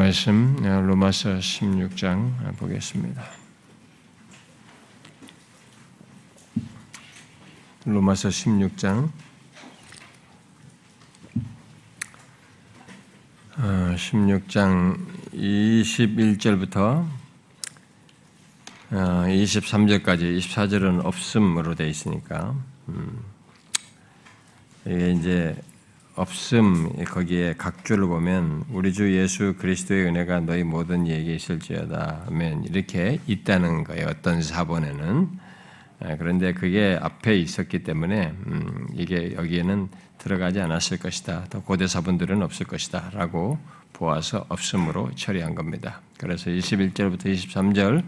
말씀 로마서 16장 보겠습니다. 로마서 16장 16장 21절부터 23절까지 24절은 없음으로 되어 있으니까 음, 이게 이제 없음 거기에 각주를 보면 우리 주 예수 그리스도의 은혜가 너희 모든 이에게 있을지어다 하면 이렇게 있다는 거예요. 어떤 사본에는 아, 그런데 그게 앞에 있었기 때문에 음, 이게 여기에는 들어가지 않았을 것이다. 또 고대 사본들은 없을 것이다라고 보아서 없음으로 처리한 겁니다. 그래서 21절부터 23절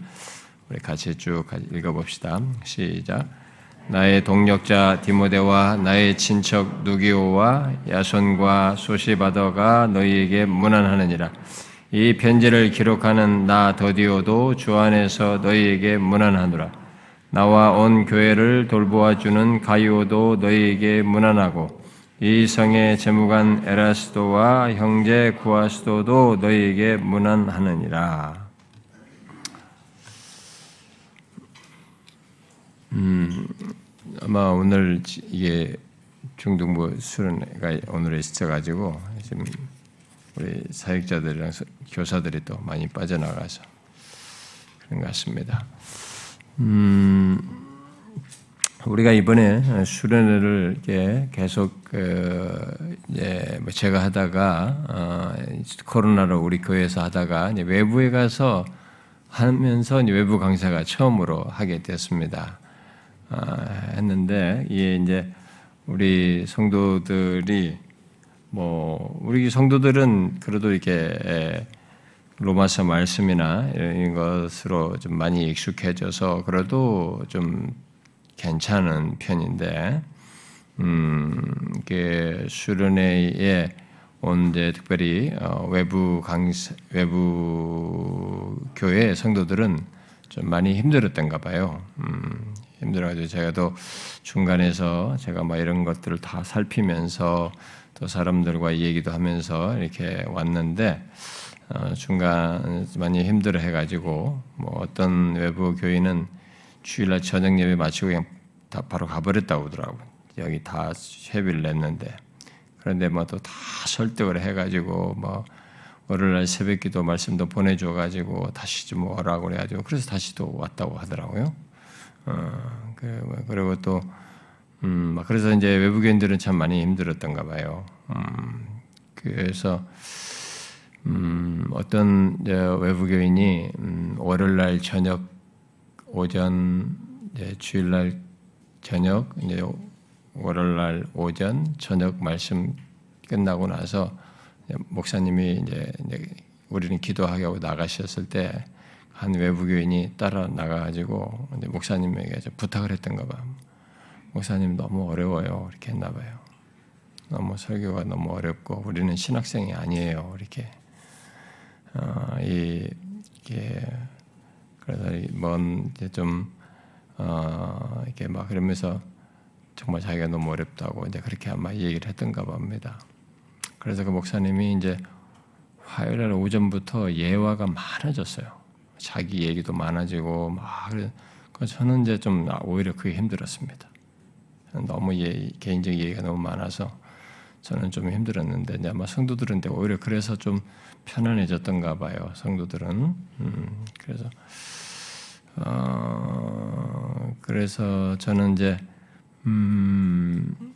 우리 같이 쭉 읽어봅시다. 시작. 나의 동력자 디모데와 나의 친척 누기오와 야손과 소시바더가 너희에게 문안하느니라. 이 편지를 기록하는 나 더디오도 주 안에서 너희에게 문안하노라. 나와 온 교회를 돌보아 주는 가이오도 너희에게 문안하고 이 성의 재무관 에라스도와 형제 구아스도도 너희에게 문안하느니라. 음, 아마 오늘 이게 중등부 수련회가 오늘에 있어가지고 지금 우리 사역자들이랑 교사들이 또 많이 빠져나가서 그런 것 같습니다. 음, 우리가 이번에 수련회를 이렇게 계속 그 이제 뭐 제가 하다가 어, 코로나로 우리 교회에서 하다가 외부에 가서 하면서 외부 강사가 처음으로 하게 됐습니다. 아, 했는데 이게 이제 우리 성도들이 뭐 우리 성도들은 그래도 이렇게 로마서 말씀이나 이런 것으로 좀 많이 익숙해져서 그래도 좀 괜찮은 편인데 음, 이게 수련회에 온데 특별히 어, 외부 강사, 외부 교회 성도들은 좀 많이 힘들었던가 봐요. 음, 힘들어가지고 제가 또 중간에서 제가 뭐 이런 것들을 다 살피면서 또 사람들과 얘기도 하면서 이렇게 왔는데 어, 중간 많이 힘들어 해가지고 뭐 어떤 외부 교인은 주일날 저녁 예배 마치고 그냥 다 바로 가버렸다고 하더라고. 여기 다 회비를 냈는데 그런데 뭐 또 다 설득을 해가지고 뭐 월요일날 새벽기도 말씀도 보내줘가지고 다시 좀 오라고 그래가지고 그래서 다시 또 왔다고 하더라고요. 어, 그, 그리고 또, 음, 그래서 이제 외부교인들은 참 많이 힘들었던가 봐요. 음, 그래서, 음, 어떤 외부교인이 음, 월요일날 저녁 오전, 이제 주일날 저녁, 이제 월요일날 오전, 저녁 말씀 끝나고 나서 목사님이 이제 우리는 기도하고 나가셨을 때 한 외부 교인이 따라 나가가지고 목사님에게 부탁을 했던가 봐. 목사님 너무 어려워요. 이렇게 했나 봐요. 너무 설교가 너무 어렵고 우리는 신학생이 아니에요. 이렇게 어, 이, 게 그래서 먼 이제 좀 어, 이렇게 막 그러면서 정말 자기가 너무 어렵다고 이제 그렇게 아마 얘기를 했던가 봅니다. 그래서 그 목사님이 이제 화요일 날 오전부터 예화가 많아졌어요. 자기 얘기도 많아지고 막 저는 이제 좀 오히려 그게 힘들었습니다. 너무 예, 개인적인 얘기가 너무 많아서 저는 좀 힘들었는데 이제 아마 성도들은 오히려 그래서 좀 편안해졌던가 봐요. 성도들은 음, 그래서 어, 그래서 저는 이제 음,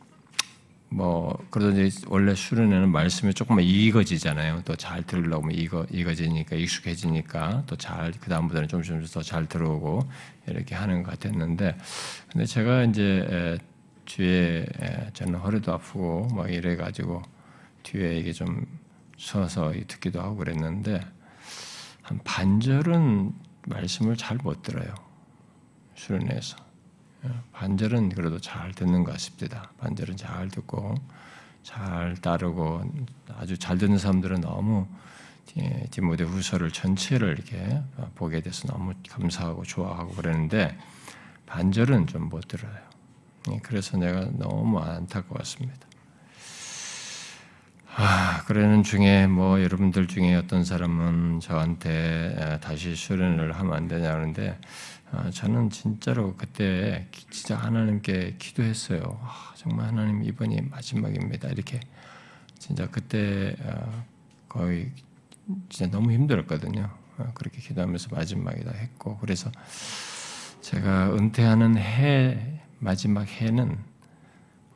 뭐 그래도 이제 원래 수련회는 말씀이 조금만 익어지잖아요. 또 잘 들으려고 익어 익어지니까 익숙해지니까 또 잘그 다음부터는 좀씩 좀씩 더잘 들어오고 이렇게 하는 것 같았는데 근데 제가 이제 뒤에 저는 허리도 아프고 막 이래 가지고 뒤에 이게 좀 서서 듣기도 하고 그랬는데 한 반절은 말씀을 잘 못 들어요. 수련회에서. 반절은 그래도 잘 듣는 것 같습니다. 반절은 잘 듣고 잘 따르고 아주 잘 듣는 사람들은 너무 디모데 후서를 전체를 이렇게 보게 돼서 너무 감사하고 좋아하고 그러는데 반절은 좀 못 들어요. 예, 그래서 내가 너무 안타까웠습니다. 아, 그러는 중에 뭐 여러분들 중에 어떤 사람은 저한테 다시 수련을 하면 안 되냐 하는데 아, 저는 진짜로 그때 진짜 하나님께 기도했어요. 아, 정말 하나님 이번이 마지막입니다. 이렇게 진짜 그때 아, 거의 진짜 너무 힘들었거든요. 아, 그렇게 기도하면서 마지막이다 했고 그래서 제가 은퇴하는 해 마지막 해는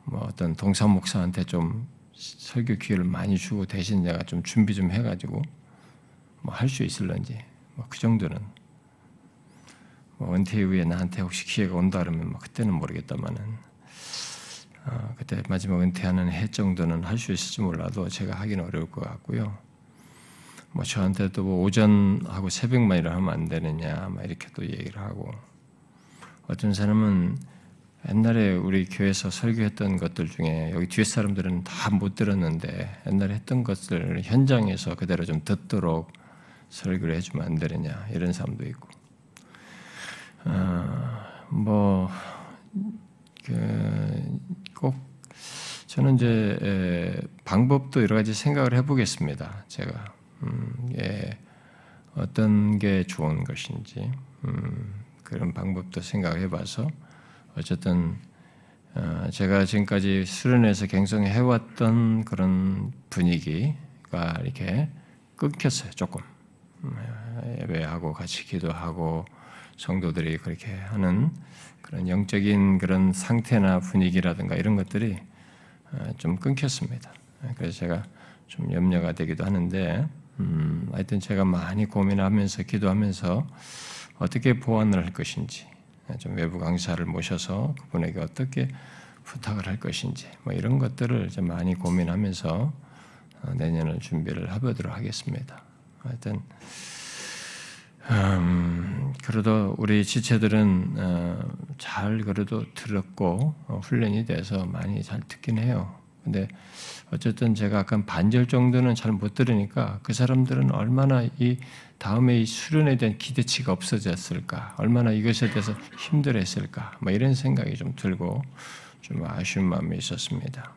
뭐 어떤 동사 목사한테 좀 설교 기회를 많이 주고 대신 내가 좀 준비 좀 해가지고 뭐 할 수 있을런지 뭐 그 정도는 뭐 은퇴 이후에 나한테 혹시 기회가 온다 그러면 뭐 그때는 모르겠다마는 어, 그때 마지막 은퇴하는 해 정도는 할 수 있을지 몰라도 제가 하기는 어려울 것 같고요. 뭐 저한테도 뭐 오전하고 새벽만 일하면 안 되느냐 막 이렇게 또 얘기를 하고 어떤 사람은 옛날에 우리 교회에서 설교했던 것들 중에 여기 뒤에 사람들은 다 못 들었는데 옛날에 했던 것을 현장에서 그대로 좀 듣도록 설교를 해주면 안 되느냐 이런 사람도 있고 어, 뭐꼭 저는 이제 방법도 여러 가지 생각을 해보겠습니다. 제가 음, 예, 어떤 게 좋은 것인지 음, 그런 방법도 생각해 봐서 어쨌든 어, 제가 지금까지 수련회에서 갱성해 왔던 그런 분위기가 이렇게 끊겼어요. 조금 음, 예배하고 같이 기도하고 성도들이 그렇게 하는 그런 영적인 그런 상태나 분위기라든가 이런 것들이 어, 좀 끊겼습니다. 그래서 제가 좀 염려가 되기도 하는데, 음, 하여튼 제가 많이 고민하면서 기도하면서 어떻게 보완을 할 것인지, 좀 외부 강사를 모셔서 그분에게 어떻게 부탁을 할 것인지, 뭐 이런 것들을 좀 많이 고민하면서 어, 내년을 준비를 해보도록 하겠습니다. 하여튼 음, 그래도 우리 지체들은 어, 잘 그래도 들었고 어, 훈련이 돼서 많이 잘 듣긴 해요. 근데 어쨌든 제가 약간 반절 정도는 잘 못 들으니까 그 사람들은 얼마나 이 다음에 이 수련에 대한 기대치가 없어졌을까, 얼마나 이것에 대해서 힘들었을까, 뭐 이런 생각이 좀 들고 좀 아쉬운 마음이 있었습니다.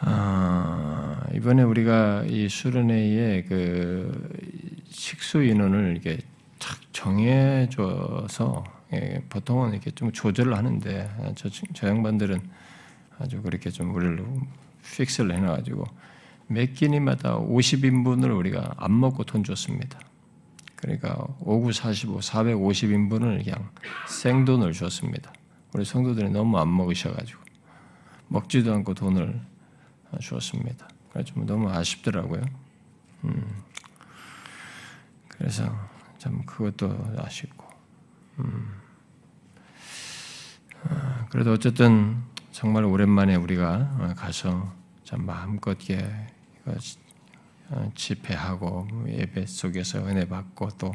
아, 이번에 우리가 이 수련회에 그 식수 인원을 이게 착 정해줘서 예, 보통은 이렇게 좀 조절을 하는데 저, 저 양반들은 아주 그렇게 좀 우리를 픽스를 해놔가지고 몇 끼니마다 50인분을 우리가 안 먹고 돈 줬습니다. 그러니까 59, 45, 450인분을 그냥 생돈을 줬습니다. 우리 성도들이 너무 안 먹으셔가지고 먹지도 않고 돈을 주었습니다. 그래서 너무 아쉽더라고요. 음. 그래서 참 그것도 아쉽고. 음. 아, 그래도 어쨌든 정말 오랜만에 우리가 가서 참 마음껏 어, 집회하고 예배 속에서 은혜 받고 또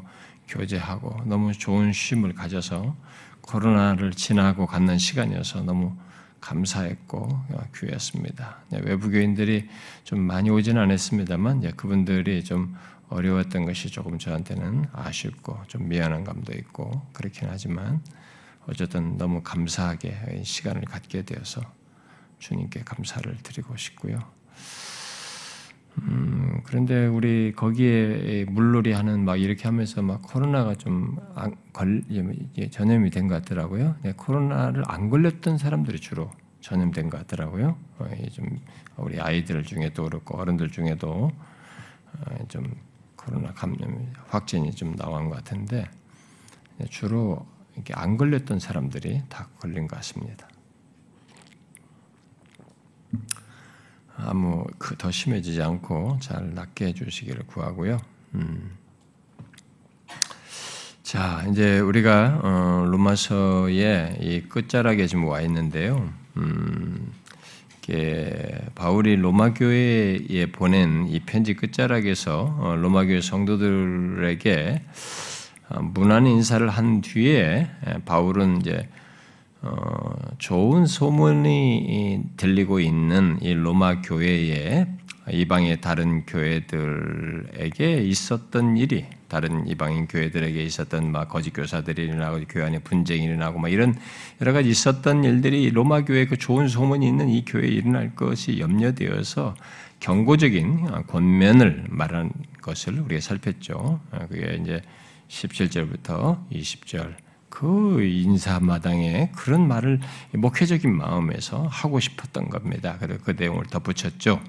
교제하고 너무 좋은 쉼을 가져서 코로나를 지나고 갖는 시간이어서 너무 감사했고 어, 귀했습니다. 네, 외부 교인들이 좀 많이 오지는 않았습니다만 그분들이 좀 어려웠던 것이 조금 저한테는 아쉽고 좀 미안한 감도 있고 그렇긴 하지만 어쨌든 너무 감사하게 시간을 갖게 되어서 주님께 감사를 드리고 싶고요. 음, 그런데 우리 거기에 물놀이 하는 막 이렇게 하면서 막 코로나가 좀 걸, 전염이 된 것 같더라고요. 네, 코로나를 안 걸렸던 사람들이 주로 전염된 것 같더라고요. 어, 좀 우리 아이들 중에도 그렇고 어른들 중에도 어, 좀 코로나 감염 확진이 좀 나온 것 같은데 주로 이렇게 안 걸렸던 사람들이 다 걸린 것 같습니다. 아무 더 심해지지 않고 잘 낫게 해주시기를 구하고요. 음. 자, 이제 우리가 어, 로마서의 이 끝자락에 지금 와 있는데요. 음, 바울이 로마 교회에 보낸 이 편지 끝자락에서 어, 로마 교회 성도들에게 어, 문안 인사를 한 뒤에 바울은 이제 어, 좋은 소문이 들리고 있는 이 로마 교회에 이방의 다른 교회들에게 있었던 일이 다른 이방인 교회들에게 있었던 막 거짓 교사들이 일어나고 교회 안에 분쟁이 일어나고 막 이런 여러 가지 있었던 일들이 로마 교회 그 좋은 소문이 있는 이 교회에 일어날 것이 염려되어서 경고적인 권면을 말한 것을 우리가 살폈죠. 그게 이제 17절부터 20절 그 인사마당에 그런 말을 목회적인 마음에서 하고 싶었던 겁니다. 그래서 그 내용을 덧붙였죠.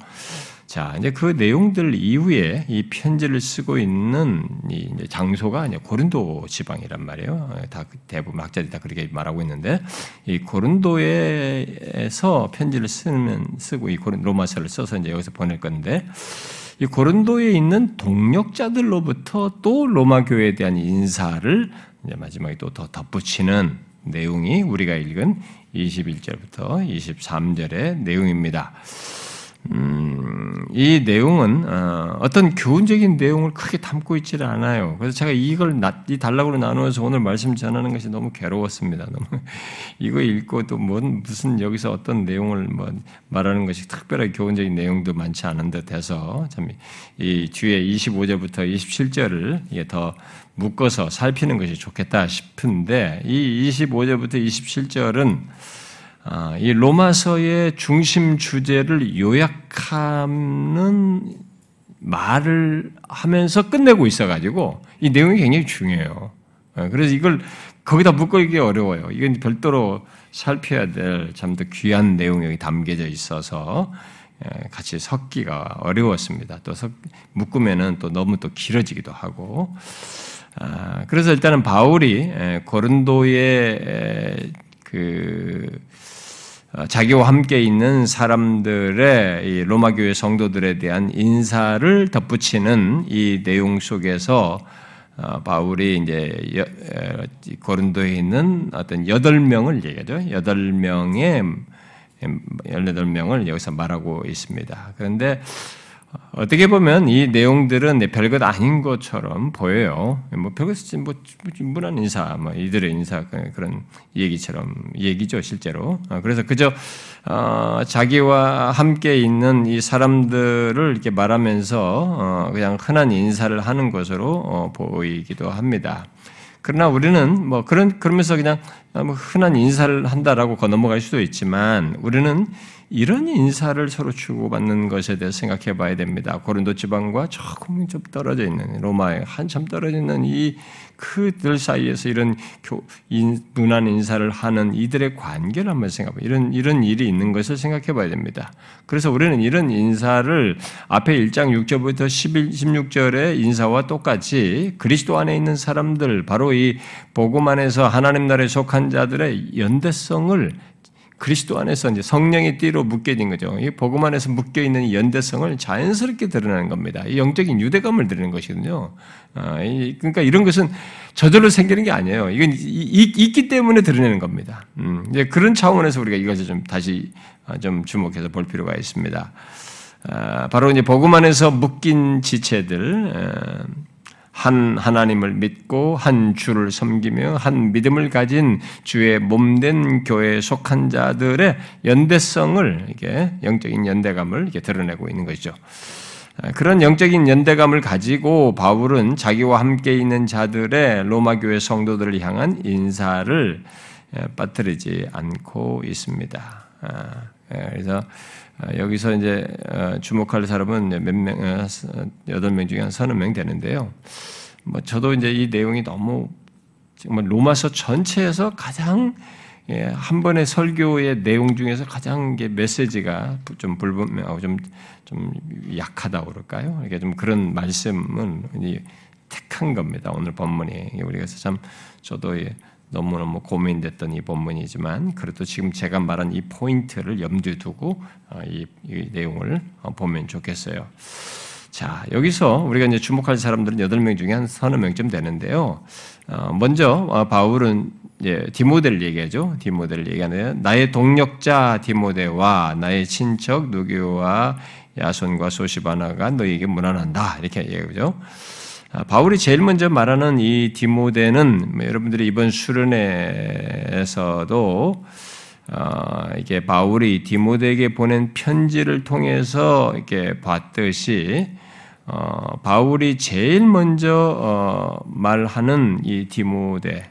자, 이제 그 내용들 이후에 이 편지를 쓰고 있는 이 장소가 고린도 지방이란 말이에요. 다 대부분 학자들이 다 그렇게 말하고 있는데 이 고린도에서 편지를 쓰면 쓰고 이 로마서를 써서 이제 여기서 보낼 건데 이 고린도에 있는 동력자들로부터 또 로마 교회에 대한 인사를 이제 마지막에 또 더 덧붙이는 내용이 우리가 읽은 21절부터 23절의 내용입니다. 음, 이 내용은 어, 떤 교훈적인 내용을 크게 담고 있지를 않아요. 그래서 제가 이걸 이 단락으로 나누어서 오늘 말씀 전하는 것이 너무 괴로웠습니다. 너무 이거 읽고 또 뭔 무슨 여기서 어떤 내용을 뭐 말하는 것이 특별하게 교훈적인 내용도 많지 않은 듯해서 참이 뒤에 25절부터 27절을 이게 더 묶어서 살피는 것이 좋겠다 싶은데 이 25절부터 27절은 아, 이 로마서의 중심 주제를 요약하는 말을 하면서 끝내고 있어가지고 이 내용이 굉장히 중요해요. 아, 그래서 이걸 거기다 묶어이기 어려워요. 이건 별도로 살펴야 될 참 더 귀한 내용이 담겨져 있어서 예, 같이 섞기가 어려웠습니다. 또 묶으면은 또 너무 또 길어지기도 하고. 아, 그래서 일단은 바울이 예, 고른도의 그 어, 자기와 함께 있는 사람들의 로마 교회 성도들에 대한 인사를 덧붙이는 이 내용 속에서 어, 바울이 이제 고린도에 있는 어떤 여덟 명을 얘기하죠. 여덟 명의 열여덟 명을 여기서 말하고 있습니다. 그런데 어떻게 보면 이 내용들은 별것 아닌 것처럼 보여요. 뭐 별것 뭐 무난 인사, 뭐 이들의 인사 그런 얘기처럼 얘기죠 실제로. 어, 그래서 그저 어, 자기와 함께 있는 이 사람들을 이렇게 말하면서 어, 그냥 흔한 인사를 하는 것으로 보이기도 합니다. 그러나 우리는 뭐 그런 그러면서 그냥 뭐 흔한 인사를 한다라고 건너갈 수도 있지만 우리는 이런 인사를 서로 주고받는 것에 대해 생각해 봐야 됩니다. 고린도 지방과 조금 좀 떨어져 있는 로마에 한참 떨어져 있는 이 그들 사이에서 이런 교, 인, 문안 인사를 하는 이들의 관계를 한번 생각해 이런 이런 일이 있는 것을 생각해 봐야 됩니다. 그래서 우리는 이런 인사를 앞에 1장 6절부터 11, 16절의 인사와 똑같이 그리스도 안에 있는 사람들 바로 이 복음 안에서 하나님 나라에 속한 자들의 연대성을 그리스도 안에서 이제 성령의 띠로 묶여진 거죠. 이 복음 안에서 묶여 있는 연대성을 자연스럽게 드러내는 겁니다. 이 영적인 유대감을 드리는 것이거든요. 아, 그러니까 이런 것은 저절로 생기는 게 아니에요. 이건 있기 때문에 드러내는 겁니다. 음, 이제 그런 차원에서 우리가 이것을 좀 다시 아, 좀 주목해서 볼 필요가 있습니다. 아, 바로 이제 복음 안에서 묶인 지체들. 한 하나님을 믿고 한 주를 섬기며 한 믿음을 가진 주의 몸된 교회에 속한 자들의 연대성을 이게 영적인 연대감을 이렇게 드러내고 있는 것이죠. 아, 그런 영적인 연대감을 가지고 바울은 자기와 함께 있는 자들의 로마 교회 성도들을 향한 인사를 예, 빠뜨리지 않고 있습니다. 아, 예, 그래서 아, 여기서 이제 어, 주목할 사람은 몇 명, 어, 여덟 명 중에 한 서너 명 되는데요. 뭐 저도 이제 이 내용이 너무 정말 로마서 전체에서 가장 예, 한 번의 설교의 내용 중에서 가장 메시지가 좀 불분명하고 좀, 좀 약하다고 그럴까요? 이게 좀 그런 말씀은 택한 겁니다. 오늘 본문이. 우리가 참 저도 너무너무 고민됐던 이 본문이지만 그래도 지금 제가 말한 이 포인트를 염두에 두고 어, 이, 이 내용을 어, 보면 좋겠어요. 자, 여기서 우리가 이제 주목할 사람들은 8명 중에 한 서너 명쯤 되는데요. 어, 먼저 바울은 이제 디모데를 얘기하죠. 디모데를 얘기하는데 나의 동력자 디모데와 나의 친척 누교와 야손과 소시바나가 너에게 문안한다. 이렇게 얘기하죠. 아, 바울이 제일 먼저 말하는 이 디모데는 뭐 여러분들이 이번 수련회에서도 어, 이게 바울이 디모데에게 보낸 편지를 통해서 이렇게 봤듯이 어, 바울이 제일 먼저 어, 말하는 이 디모데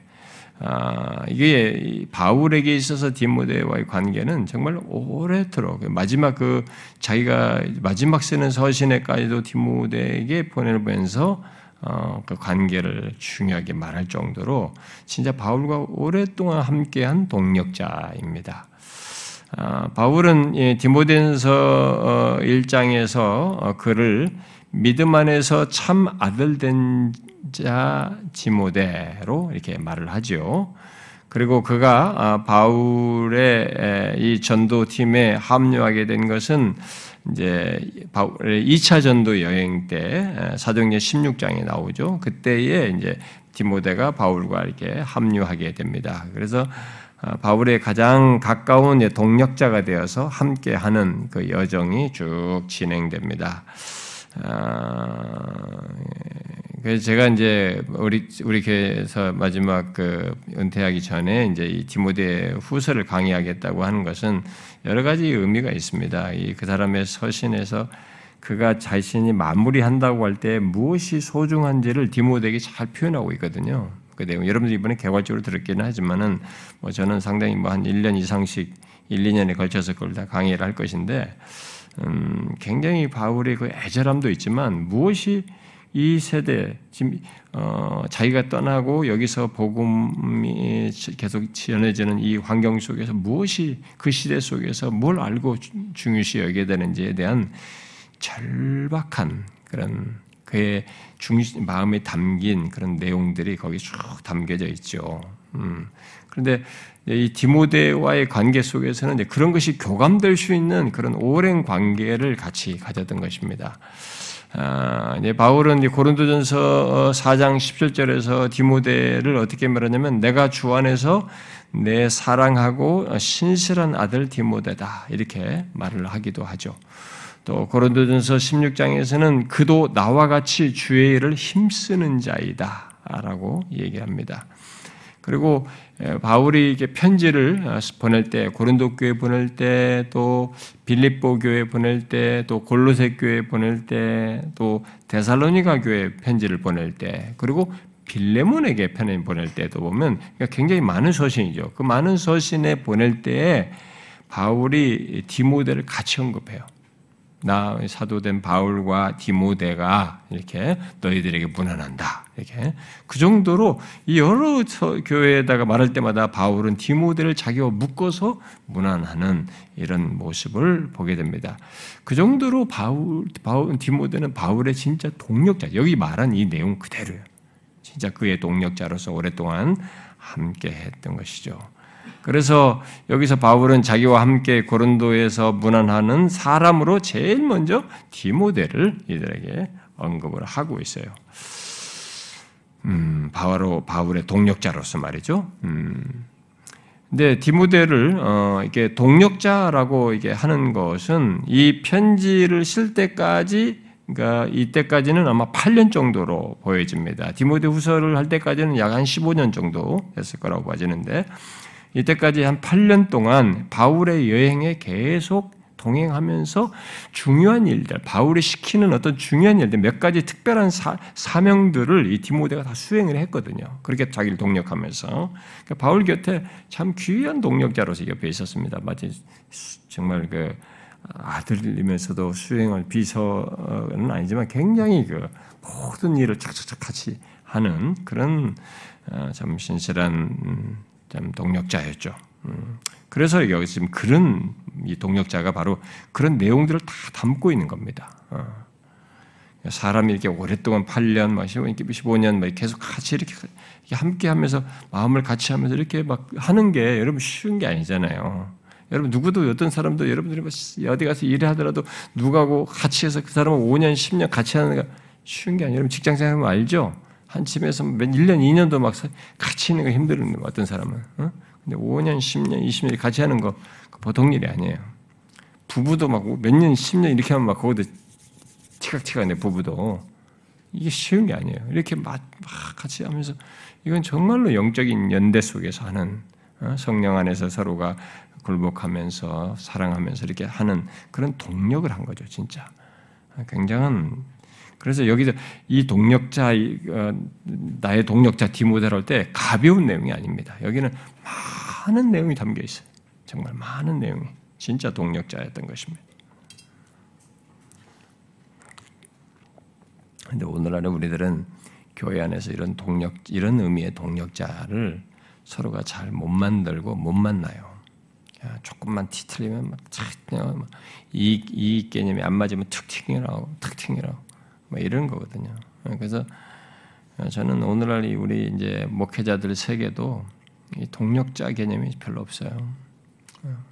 아, 이게 바울에게 있어서 디모데와의 관계는 정말 오래도록 마지막 그 자기가 마지막 쓰는 서신에까지도 디모데에게 보내면서 어, 그 관계를 중요하게 말할 정도로 진짜 바울과 오랫동안 함께한 동력자입니다. 아, 바울은 예, 디모데서 1장에서 어, 그를 믿음 안에서 참 아들 된자 지모데로 이렇게 말을 하죠. 그리고 그가 아, 바울의 이 전도팀에 합류하게 된 것은 이제 바울의 2차 전도 여행 때 사도행전 16장에 나오죠. 그때에 이제 디모데가 바울과 이렇게 합류하게 됩니다. 그래서 아, 바울의 가장 가까운 동력자가 되어서 함께 하는 그 여정이 쭉 진행됩니다. 아, 그래서 제가 이제 우리 우리 교회에서 마지막 그 은퇴하기 전에 이제 이 디모데 후서를 강의하겠다고 하는 것은 여러 가지 의미가 있습니다. 이 그 사람의 서신에서 그가 자신이 마무리한다고 할 때 무엇이 소중한지를 디모데에게 잘 표현하고 있거든요. 그 내용 여러분들 이번에 개괄적으로 들었기는 하지만은 뭐 저는 상당히 뭐 한 1년 이상씩 1, 2년에 걸쳐서 그걸 다 강의를 할 것인데 음, 굉장히 바울의 그 애절함도 있지만 무엇이 이 세대 지금 어, 자기가 떠나고 여기서 복음이 계속 전해지는 이 환경 속에서 무엇이 그 시대 속에서 뭘 알고 중요시 여기게 되는지에 대한 절박한 그런 그의 중심 마음에 담긴 그런 내용들이 거기 쭉 담겨져 있죠. 음. 그런데 이 디모데와의 관계 속에서는 그런 것이 교감될 수 있는 그런 오랜 관계를 같이 가졌던 것입니다. 아, 이제 바울은 이제 고린도전서 4장 17절에서 디모데를 어떻게 말하냐면 내가 주 안에서 내 사랑하고 신실한 아들 디모데다 이렇게 말을 하기도 하죠. 또 고린도전서 16장에서는 그도 나와 같이 주의 일을 힘쓰는 자이다라고 얘기합니다. 그리고 바울이 이게 편지를 어, 보낼 때 고린도 교회 보낼 때 또 빌립보 교회 보낼 때 또 골로새 교회 보낼 때 또 데살로니가 교회 편지를 보낼 때 그리고 빌레몬에게 편지 보낼 때도 보면 그러니까 굉장히 많은 서신이죠. 그 많은 서신에 보낼 때에 바울이 디모데를 같이 언급해요. 나 사도된 바울과 디모데가 이렇게 너희들에게 문안한다. 이렇게 그 정도로 여러 교회에다가 말할 때마다 바울은 디모데를 자기와 묶어서 문안하는 이런 모습을 보게 됩니다. 그 정도로 바울, 바울 디모데는 바울의 진짜 동력자. 여기 말한 이 내용 그대로예요. 진짜 그의 동력자로서 오랫동안 함께 했던 것이죠. 그래서 여기서 바울은 자기와 함께 고린도에서 문안하는 사람으로 제일 먼저 디모데를 이들에게 언급을 하고 있어요. 음, 바로 바울의 동력자로서 말이죠. 음. 근데 디모데를 어, 이게 동력자라고 이게 하는 것은 이 편지를 쓸 때까지 그러니까 이때까지는 아마 8년 정도로 보여집니다. 디모데 후서를 할 때까지는 약 한 15년 정도 했을 거라고 봐지는데 이때까지 한 8년 동안 바울의 여행에 계속 동행하면서 중요한 일들, 바울이 시키는 어떤 중요한 일들, 몇 가지 특별한 사, 사명들을 이 디모데가 다 수행을 했거든요. 그렇게 자기를 동력하면서. 그러니까 바울 곁에 참 귀한 동력자로서 옆에 있었습니다. 마치 정말 그 아들이면서도 수행을 비서는 아니지만 굉장히 그 모든 일을 착착착 같이 하는 그런 어, 참 신실한 참 동력자였죠. 음. 그래서 여기 지금 그런 이 동력자가 바로 그런 내용들을 다 담고 있는 겁니다. 어. 사람이 이렇게 오랫동안 8년, 막 15년 막 계속 같이 이렇게 함께 하면서 마음을 같이 하면서 이렇게 막 하는 게 여러분 쉬운 게 아니잖아요. 여러분 누구도 어떤 사람도 여러분들이 뭐 어디 가서 일을 하더라도 누가고 같이 해서 그 사람은 5년, 10년 같이 하는 게 쉬운 게 아니에요. 여러분 직장 생활하면 알죠? 한 집에서 몇 1년, 2년도 막 같이 있는 거거 어떤 사람은. 어? 근데 5년, 10년, 20년 같이 하는 거 보통 일이 아니에요. 부부도 막 몇 년, 10년 이렇게 하면 막 거기도 티각티각네 부부도. 이게 쉬운 게 아니에요. 이렇게 막, 막 같이 하면서 이건 정말로 영적인 연대 속에서 하는 어? 성령 안에서 서로가 굴복하면서 사랑하면서 이렇게 하는 그런 동력을 한 거죠, 진짜. 굉장한 그래서 여기서 이 동력자 어, 나의 동력자 디모데로 할때 가벼운 내용이 아닙니다. 여기는 많은 내용이 담겨 있어요. 정말 많은 내용이 진짜 동력자였던 것입니다. 근데 오늘날의 우리들은 교회 안에서 이런 동력 이런 의미의 동력자를 서로가 잘 못 만들고 못 만나요. 조금만 뒤틀리면 막 이익, 이익 개념이 안 맞으면 툭 튕겨나오고 툭 튕겨나오고 뭐 이런 거거든요. 그래서 저는 오늘날 우리 이제 목회자들 세계도 이 동력자 개념이 별로 없어요.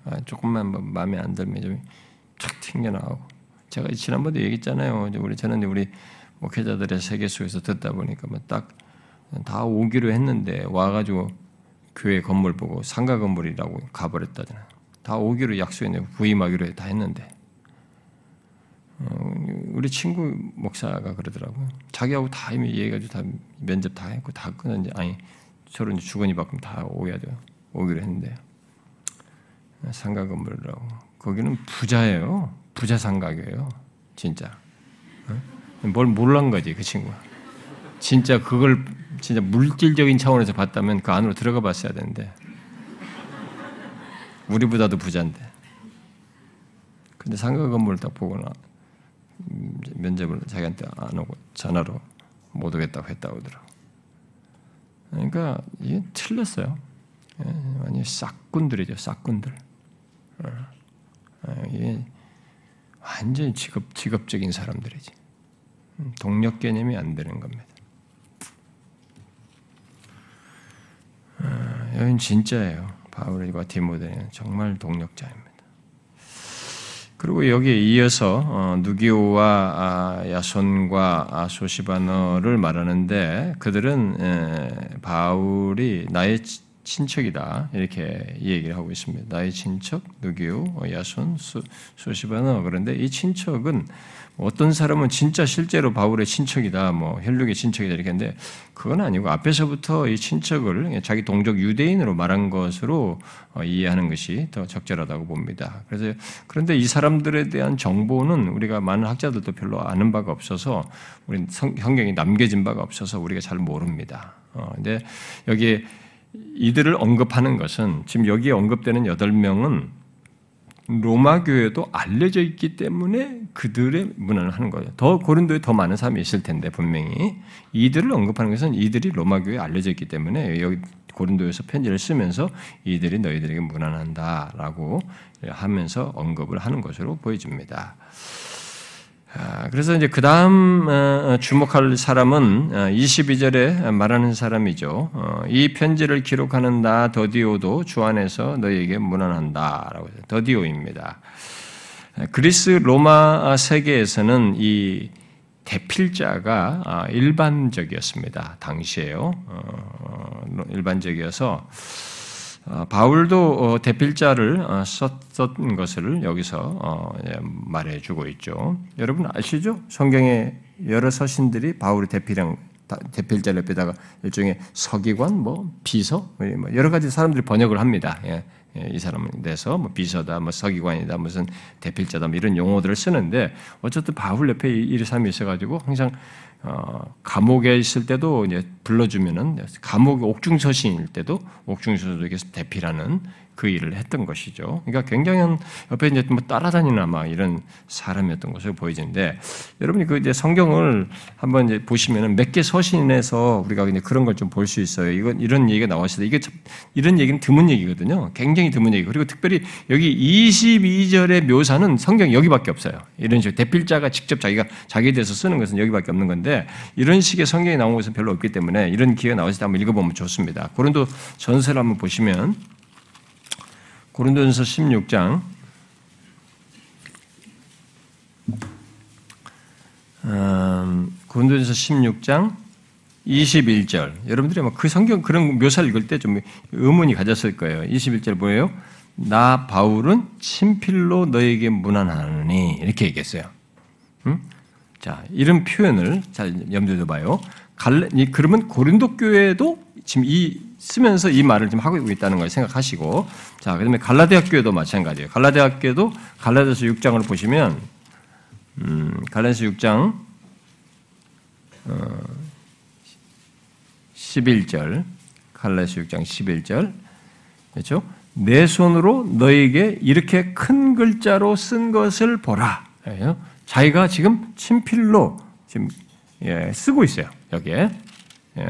아, 조금만 뭐 마음에 안 들면 좀툭 튕겨 나오고 제가 지난번에 얘기했잖아요. 우리 저는 우리 목회자들의 세계 속에서 듣다 보니까 뭐딱다 오기로 했는데 와가지고 교회 건물 보고 상가 건물이라고 가버렸다잖아요. 다 오기로 약속했는데 부임하기로 다 했는데 어, 우리 친구 목사가 그러더라고요. 자기하고 다 이미 얘기해가지고 다 면접 다 했고 다 끝났는데 아니 서로 이제 주거니 받고 다 오야 돼요. 오기로 했는데 상가 건물이라고 거기는 부자예요. 부자 상가예요. 진짜. 어? 뭘 몰란 거지 그 친구가. 진짜 그걸 진짜 물질적인 차원에서 봤다면 그 안으로 들어가 봤어야 되는데 우리보다도 부자인데 근데 상가 건물을 딱 보거나 면접을 자기한테 안 오고 전화로 못 오겠다고 했다고 하더라고. 그러니까 이게 틀렸어요. 예, 완전 싹꾼들이죠, 싹꾼들. 어, 어, 이게 완전히 직업, 직업적인 사람들이지. 음, 동력 개념이 안 되는 겁니다. 어, 여긴 진짜예요. 바울과 디모데는 정말 동력자입니다. 그리고 여기에 이어서 어, 누기오와 아, 야손과 아, 소시바너를 말하는데 그들은 바울이 나의 친척이다 이렇게 얘기를 하고 있습니다. 나의 친척 누기오, 어, 야손, 소시바너 그런데 이 친척은 어떤 사람은 진짜 실제로 바울의 친척이다, 뭐 혈육의 친척이다 이렇게 했는데 그건 아니고 앞에서부터 이 친척을 자기 동족 유대인으로 말한 것으로 어, 이해하는 것이 더 적절하다고 봅니다. 그래서 그런데 이 사람들에 대한 정보는 우리가 많은 학자들도 별로 아는 바가 없어서 우리 성경이 남겨진 바가 없어서 우리가 잘 모릅니다. 어, 근데 여기에 이들을 언급하는 것은 지금 여기에 언급되는 여덟 명은 로마 교회도 알려져 있기 때문에 그들의 문안을 하는 거예요. 더 고린도에 더 많은 사람이 있을 텐데 분명히 이들을 언급하는 것은 이들이 로마 교회에 알려져 있기 때문에 여기 고린도에서 편지를 쓰면서 이들이 너희들에게 문안한다라고 하면서 언급을 하는 것으로 보여집니다. 아, 그래서 이제 그 다음 어, 어, 주목할 사람은 22절에 어, 말하는 사람이죠. 이 편지를 기록하는 나 더디오도 주 안에서 너희에게 문안한다 라고 해서 더디오입니다. 그리스 로마 세계에서는 이 대필자가 아, 일반적이었습니다. 당시에요. 일반적이어서 어, 바울도 어, 대필자를 어, 썼던 것을 여기서 예, 말해주고 있죠. 여러분 아시죠? 성경의 여러 서신들이 바울의 대필형 대필자 옆에다가 일종의 서기관, 뭐 비서, 뭐 여러 가지 사람들이 번역을 합니다. 예, 예, 이 사람은 돼서 뭐 비서다, 뭐 서기관이다, 무슨 대필자다, 뭐 이런 용어들을 쓰는데 어쨌든 바울 옆에 이 사람이 있어가지고 항상 어, 감옥에 있을 때도 이제 불러주면은 감옥 옥중서신일 때도 옥중서신에게 대피라는 그 일을 했던 것이죠. 그러니까 굉장히 옆에 이제 뭐 따라다니나 막 이런 사람이었던 것으로 보이는데 여러분이 그 이제 성경을 한번 이제 보시면은 몇 개 서신에서 우리가 이제 그런 걸 좀 볼 수 있어요. 이건 이런 얘기가 나왔을 때 이게 이런 얘기는 드문 얘기거든요. 굉장히 드문 얘기. 그리고 특별히 여기 22절의 묘사는 성경 여기밖에 없어요. 이런 식으로 대필자가 직접 자기가 자기에 대해서 쓰는 것은 여기밖에 없는 건데 이런 식의 성경이 나온 것은 별로 없기 때문에 이런 기회가 나왔을 때 한번 읽어보면 좋습니다. 고린도 전서를 한번 보시면 고린도전서 16장 음, 고린도전서 16장 21절. 여러분들이 그 성경 그런 묘사를 읽을 때 좀 의문이 가졌을 거예요. 21절 뭐예요? 나 바울은 친필로 너에게 문안하느니 이렇게 얘기했어요. 음? 자, 이런 표현을 잘 염두에 둬봐요. 갈래, 그러면 고린도 교회도 지금 이 쓰면서 이 말을 좀 하고 있다는 걸 생각하시고 자 그다음에 갈라디아 교회도 마찬가지예요. 갈라디아 교회도 갈라디아서 6장을 보시면 음, 갈라디아서 6장 어, 11절 갈라디아서 6장 11절 그렇죠? 내 손으로 너에게 이렇게 큰 글자로 쓴 것을 보라. 자기가 지금 친필로 지금 예, 쓰고 있어요. 여기에 예,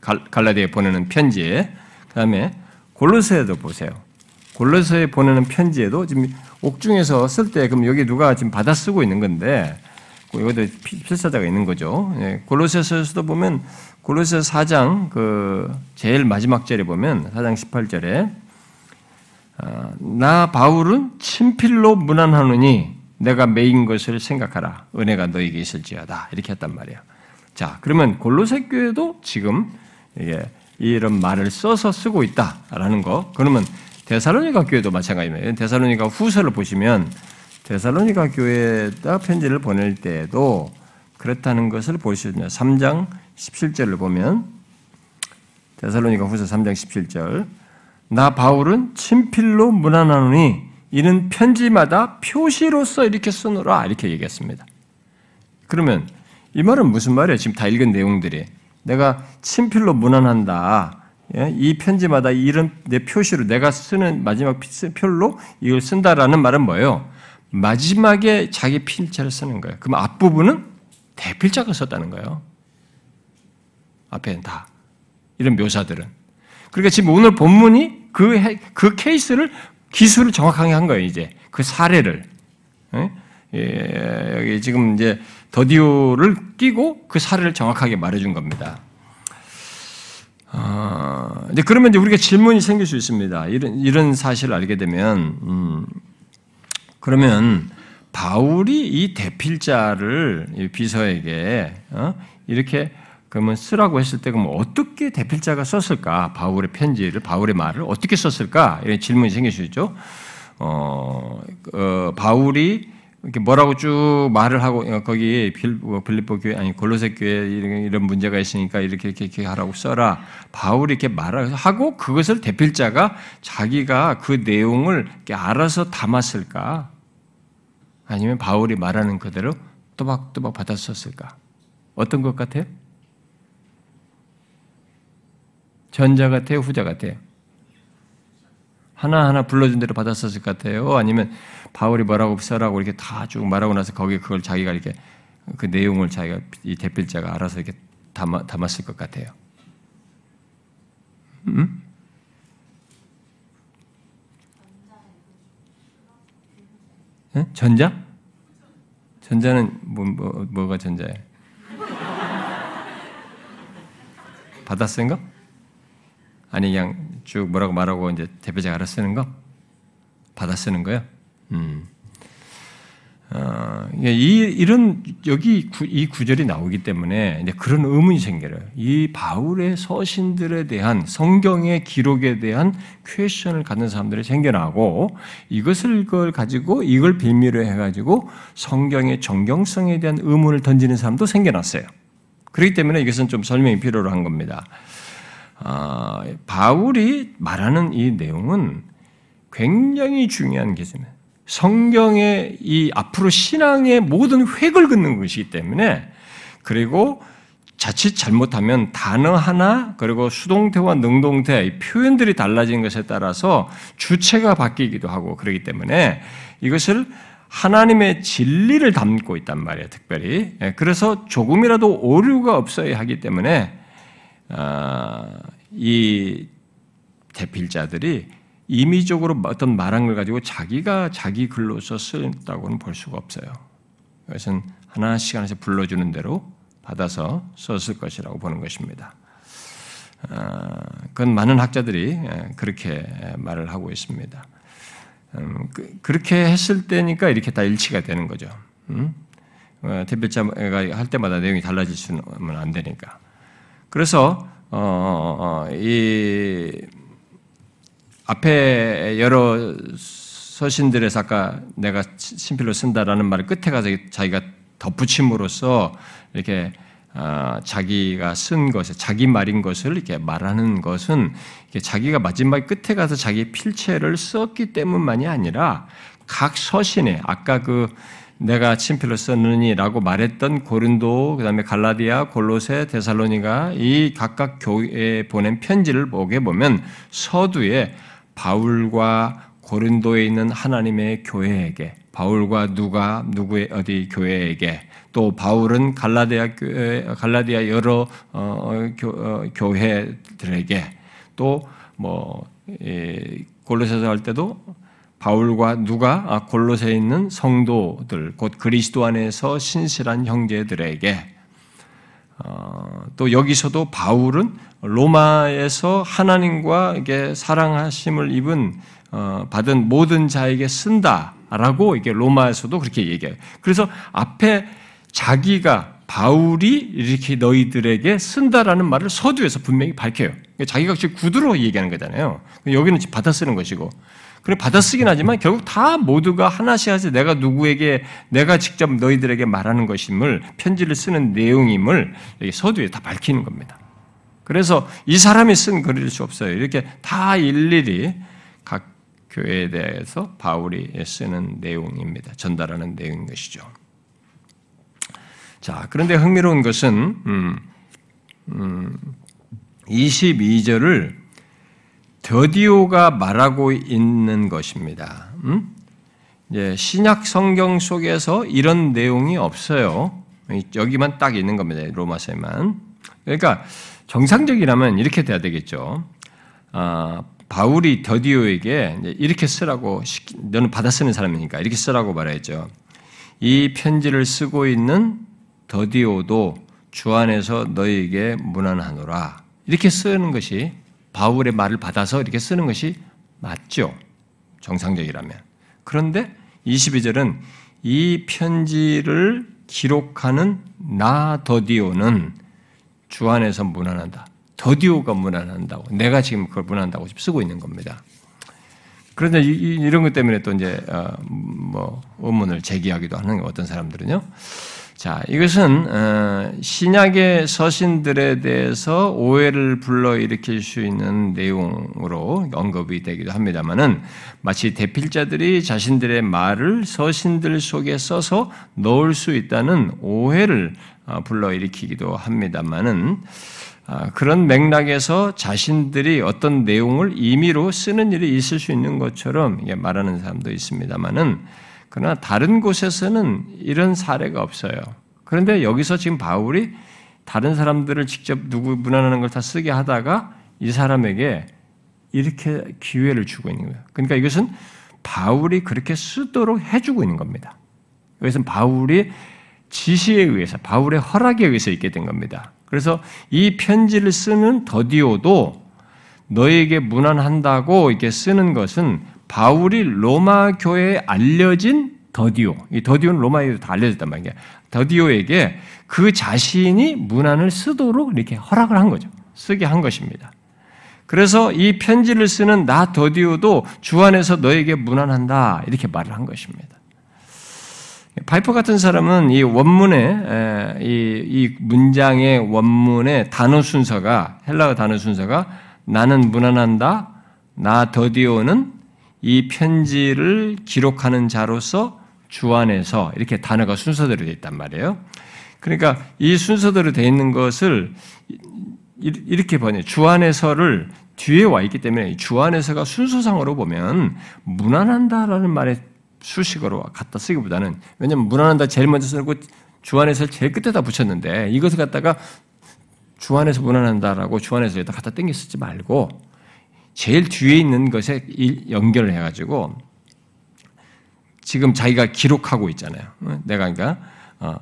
갈라디아에 보내는 편지에 그다음에 골로새에도 보세요. 골로새에 보내는 편지에도 지금 옥중에서 쓸 때 그럼 여기 누가 지금 받아 쓰고 있는 건데 여기도 필사자가 있는 거죠. 예, 골로새서에서도 보면 골로새 4장 그 제일 마지막 절에 보면 4장 18절에 아, 나 바울은 친필로 문안하느니 내가 매인 것을 생각하라 은혜가 너에게 있을지어다 이렇게 했단 말이에요. 자 그러면 골로새 교회도 지금 이게 이런 말을 써서 쓰고 있다라는 거. 그러면 데살로니가 교회도 마찬가지입니다. 데살로니가 후서를 보시면 데살로니가 교회에다 편지를 보낼 때에도 그렇다는 것을 볼 수 있습니다. 3장 17절을 보면 데살로니가 후서 3장 17절 나 바울은 친필로 문안하노니 이는 편지마다 표시로서 이렇게 쓰노라 이렇게 얘기했습니다. 그러면 이 말은 무슨 말이에요? 지금 다 읽은 내용들이 내가 친필로 문안한다. 예? 이 편지마다 이런 내 표시로 내가 쓰는 마지막 표로 이걸 쓴다라는 말은 뭐예요? 마지막에 자기 필자를 쓰는 거예요. 그럼 앞부분은 대필자가 썼다는 거예요. 앞에는 다. 이런 묘사들은. 그러니까 지금 오늘 본문이 그, 그 케이스를, 기술을 정확하게 한 거예요, 이제. 그 사례를. 예? 예, 여기 지금 이제 더디오를 끼고 그 사례를 정확하게 말해준 겁니다. 아, 이제 그러면 이제 우리가 질문이 생길 수 있습니다. 이런, 이런 사실을 알게 되면, 음, 그러면 바울이 이 대필자를 비서에게 어? 이렇게 그러면 쓰라고 했을 때 그럼 어떻게 대필자가 썼을까? 바울의 편지를 바울의 말을 어떻게 썼을까? 이런 질문이 생길 수 있죠. 어, 어 바울이 이렇게 뭐라고 쭉 말을 하고 어, 거기 뭐 빌립보 교회 아니 골로새 교회 이런 문제가 있으니까 이렇게 이렇게, 이렇게 하라고 써라. 바울이 이렇게 말을 하고 그것을 대필자가 자기가 그 내용을 알아서 담았을까? 아니면 바울이 말하는 그대로 또박또박 받았었을까? 어떤 것 같아요? 전자 같아요, 후자 같아요? 하나하나 불러준 대로 받았었을 것 같아요. 아니면 바울이 뭐라고 써라고 이렇게 다 쭉 말하고 나서 거기에 그걸 자기가 이렇게 그 내용을 자기가 이 대필자가 알아서 이렇게 담아, 담았을 것 같아요. 음? 네? 전자? 전자는 뭐, 뭐, 뭐가 전자예요? 거? 아니 그냥 쭉 뭐라고 말하고 이제 대표자가 알아 쓰는 거? 받아 쓰는 거요? 음. 어, 이, 이런, 여기 구, 이 구절이 나오기 때문에 이제 그런 의문이 생겨요. 이 바울의 서신들에 대한 성경의 기록에 대한 퀘션을 갖는 사람들이 생겨나고 이것을 걸 가지고 이걸 빌미로 해가지고 성경의 정경성에 대한 의문을 던지는 사람도 생겨났어요. 그렇기 때문에 이것은 좀 설명이 필요로 한 겁니다. 아, 바울이 말하는 이 내용은 굉장히 중요한 계시입니다. 성경의 이 앞으로 신앙의 모든 획을 긋는 것이기 때문에 그리고 자칫 잘못하면 단어 하나 그리고 수동태와 능동태 표현들이 달라진 것에 따라서 주체가 바뀌기도 하고 그러기 때문에 이것을 하나님의 진리를 담고 있단 말이에요, 특별히. 예, 그래서 조금이라도 오류가 없어야 하기 때문에 아, 이 대필자들이 임의적으로 어떤 말한 걸 가지고 자기가 자기 글로서 쓴다고는 볼 수가 없어요. 그것은 하나씩 하나씩 불러주는 대로 받아서 썼을 것이라고 보는 것입니다. 아, 그건 많은 학자들이 예, 그렇게 말을 하고 있습니다. 음, 그, 렇게 했을 때니까 이렇게 다 일치가 되는 거죠. 음? 어, 대표자가 할 때마다 내용이 달라질 수는 안 되니까. 그래서 어, 어, 어, 이 앞에 여러 서신들에서 아까 내가 신필로 쓴다라는 말을 끝에 가서 자기가 덧붙임으로써 이렇게 아, 자기가 쓴 것에 자기 말인 것을 이렇게 말하는 것은 자기가 마지막 끝에 가서 자기 필체를 썼기 때문만이 아니라 각 서신에 아까 그 내가 친필로 썼느니라고 말했던 고린도 그 다음에 갈라디아, 골로새, 데살로니가 이 각각 교회에 보낸 편지를 보게 보면 서두에 바울과 고린도에 있는 하나님의 교회에게 바울과 누가 누구의 어디 교회에게 또 바울은 갈라디아 교회, 갈라디아 여러 어, 교, 어, 교회들에게 또 뭐 골로새서 할 때도 바울과 누가 아, 골로새에 있는 성도들 곧 그리스도 안에서 신실한 형제들에게 어, 또 여기서도 바울은 로마에서 하나님과 이게 사랑하심을 입은 어, 받은 모든 자에게 쓴다라고 이게 로마에서도 그렇게 얘기해요. 그래서 앞에 자기가 바울이 이렇게 너희들에게 쓴다라는 말을 서두에서 분명히 밝혀요. 자기가 지금 구두로 얘기하는 거잖아요. 여기는 받아 쓰는 것이고. 그래 받아 쓰긴 하지만 결국 다 모두가 하나씩 하나씩 내가 누구에게 내가 직접 너희들에게 말하는 것임을 편지를 쓰는 내용임을 서두에 다 밝히는 겁니다. 그래서 이 사람이 쓴 글일 수 없어요. 이렇게 다 일일이 각 교회에 대해서 바울이 쓰는 내용입니다. 전달하는 내용인 것이죠. 자, 그런데 흥미로운 것은 음, 음, 22절을 더디오가 말하고 있는 것입니다. 음? 이제 신약 성경 속에서 이런 내용이 없어요. 여기만 딱 있는 겁니다. 로마서에만. 그러니까 정상적이라면 이렇게 돼야 되겠죠. 아, 바울이 더디오에게 이렇게 쓰라고 너는 받아 쓰는 사람이니까 이렇게 쓰라고 말했죠. 이 편지를 쓰고 있는 더디오도 주 안에서 너희에게 무난하노라. 이렇게 쓰는 것이 바울의 말을 받아서 이렇게 쓰는 것이 맞죠. 정상적이라면. 그런데 22절은 이 편지를 기록하는 나 더디오는 주 안에서 무난한다. 더디오가 무난한다고. 내가 지금 그걸 무난한다고 쓰고 있는 겁니다. 그런데 이 런 것 때문에 또 이제 어, 뭐 의문을 제기하기도 하는 어떤 사람들은요. 자, 이것은 어, 신약의 서신들에 대해서 오해를 불러일으킬 수 있는 내용으로 언급이 되기도 합니다만은 마치 대필자들이 자신들의 말을 서신들 속에 써서 넣을 수 있다는 오해를 어, 불러일으키기도 합니다만은 아, 그런 맥락에서 자신들이 어떤 내용을 임의로 쓰는 일이 있을 수 있는 것처럼 말하는 사람도 있습니다만은 그러나 다른 곳에서는 이런 사례가 없어요. 그런데 여기서 지금 바울이 다른 사람들을 직접 누구 문안하는 걸 다 쓰게 하다가 이 사람에게 이렇게 기회를 주고 있는 거예요. 그러니까 이것은 바울이 그렇게 쓰도록 해주고 있는 겁니다. 이것은 바울이 지시에 의해서, 바울의 허락에 의해서 있게 된 겁니다. 그래서 이 편지를 쓰는 더디오도 너에게 문안한다고 이렇게 쓰는 것은 바울이 로마 교회에 알려진 더디오, 이 더디오는 로마에도 다 알려졌단 말이에요. 더디오에게 그 자신이 문안을 쓰도록 이렇게 허락을 한 거죠. 쓰게 한 것입니다. 그래서 이 편지를 쓰는 나 더디오도 주 안에서 너에게 문안한다 이렇게 말을 한 것입니다. 파이퍼 같은 사람은 이 원문의 이, 이 문장의 원문의 단어 순서가 헬라어 단어 순서가 나는 문안한다, 나 더디오는 이 편지를 기록하는 자로서 주 안에서 이렇게 단어가 순서대로 되어 있단 말이에요. 그러니까 이 순서대로 되어 있는 것을 이렇게 번역, 주 안에서를 뒤에 와 있기 때문에 주 안에서가 순서상으로 보면 무난한다라는 말의 수식어로 갖다 쓰기보다는 왜냐하면 무난한다 제일 먼저 쓰고 주 안에서 제일 끝에다 붙였는데 이것을 갖다가 주 안에서 무난한다라고 주 안에서 갖다 땡겨 쓰지 말고 제일 뒤에 있는 것에 연결을 해가지고 지금 자기가 기록하고 있잖아요. 어? 내가 그러니까 어,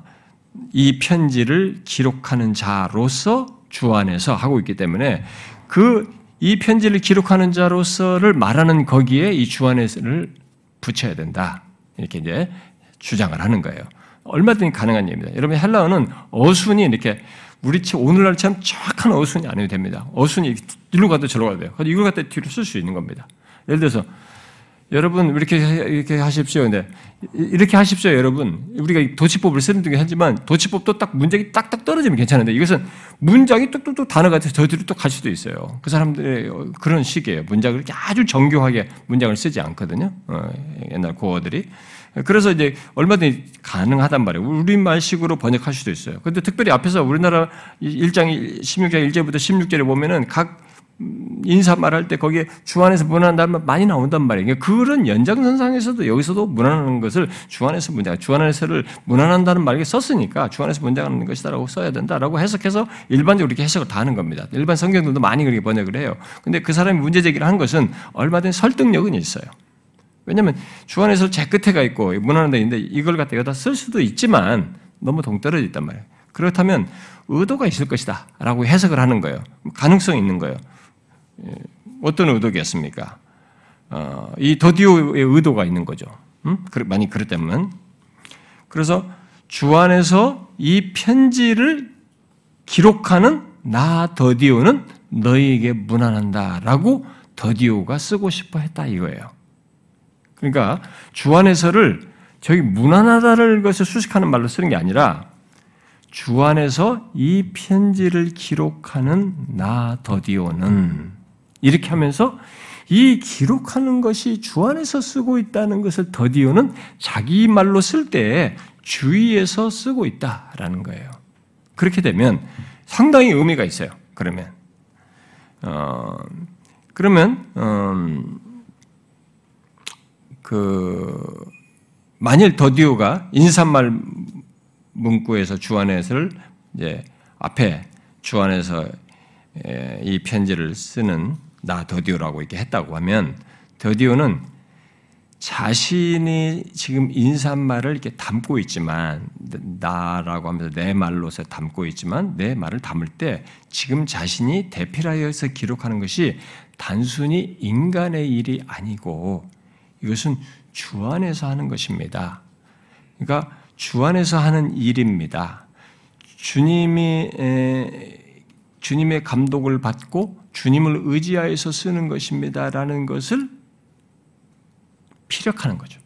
이 편지를 기록하는 자로서 주 안에서 하고 있기 때문에 그 이 편지를 기록하는 자로서를 말하는 거기에 이 주 안에서를 붙여야 된다. 이렇게 이제 주장을 하는 거예요. 얼마든지 가능한 얘기입니다. 여러분 헬라어는 어순이 이렇게 우리 오늘날처럼 정확한 어순이 아니어도 됩니다. 어순이 일로 가도 저로 가도 돼요. 이걸 갖다 뒤로 쓸 수 있는 겁니다. 예를 들어서 여러분 이렇게 이렇게 하십시오. 근데 이렇게 하십시오, 여러분. 우리가 도치법을 쓰는 중에 하지만 도치법도 딱 문장이 딱딱 떨어지면 괜찮은데 이것은 문장이 뚝뚝뚝 단어가 저 뒤로 또 갈 수도 있어요. 그 사람들의 그런 식이에요. 문장을 이렇게 아주 정교하게 문장을 쓰지 않거든요. 어, 옛날 고어들이. 그래서 이제 얼마든지 가능하단 말이에요. 우리말식으로 번역할 수도 있어요. 근데 특별히 앞에서 우리나라 1장 16장 1절부터 16절에 보면은 각 인사 말 할 때 거기에 주 안에서 무난한다는 많이 나온단 말이에요. 그러니까 그런 연장선상에서도 여기서도 무난하는 것을 주 안에서 문장, 주 안에서를 무난한다는 말에 썼으니까 주 안에서 문장하는 것이다라고 써야 된다라고 해석해서 일반적으로 이렇게 해석을 다 하는 겁니다. 일반 성경들도 많이 그렇게 번역을 해요. 근데 그 사람이 문제 제기를 한 것은 얼마든지 설득력은 있어요. 왜냐하면 주 안에서 제 끝에가 있고 무난한 데 있는데 이걸 갖다 여기다 쓸 수도 있지만 너무 동떨어져 있단 말이에요. 그렇다면 의도가 있을 것이다 라고 해석을 하는 거예요. 가능성이 있는 거예요. 예, 어떤 의도겠습니까? 어, 이 더디오의 의도가 있는 거죠. 음? 많이 그랬다면. 그래서 주 안에서 이 편지를 기록하는 나 더디오는 너희에게 무난한다 라고 더디오가 쓰고 싶어 했다 이거예요. 그러니까 주 안에서를 저기 무난하다를 것을 수식하는 말로 쓰는 게 아니라 주 안에서 이 편지를 기록하는 나 더디오는 이렇게 하면서 이 기록하는 것이 주 안에서 쓰고 있다는 것을 더디오는 자기 말로 쓸 때 주의해서 쓰고 있다라는 거예요. 그렇게 되면 상당히 의미가 있어요. 그러면 어, 그러면 음, 그 만일 더디오가 인사말 문구에서 주 안에서를 이제 앞에 주 안에서 이 편지를 쓰는 나 더디오라고 이렇게 했다고 하면 더디오는 자신이 지금 인사말을 이렇게 담고 있지만 나라고 하면서 내 말로서 담고 있지만 내 말을 담을 때 지금 자신이 대필하여서 기록하는 것이 단순히 인간의 일이 아니고 이것은 주 안에서 하는 것입니다. 그러니까 주 안에서 하는 일입니다. 주님이 주님의 감독을 받고 주님을 의지하여서 쓰는 것입니다라는 것을 피력하는 거죠.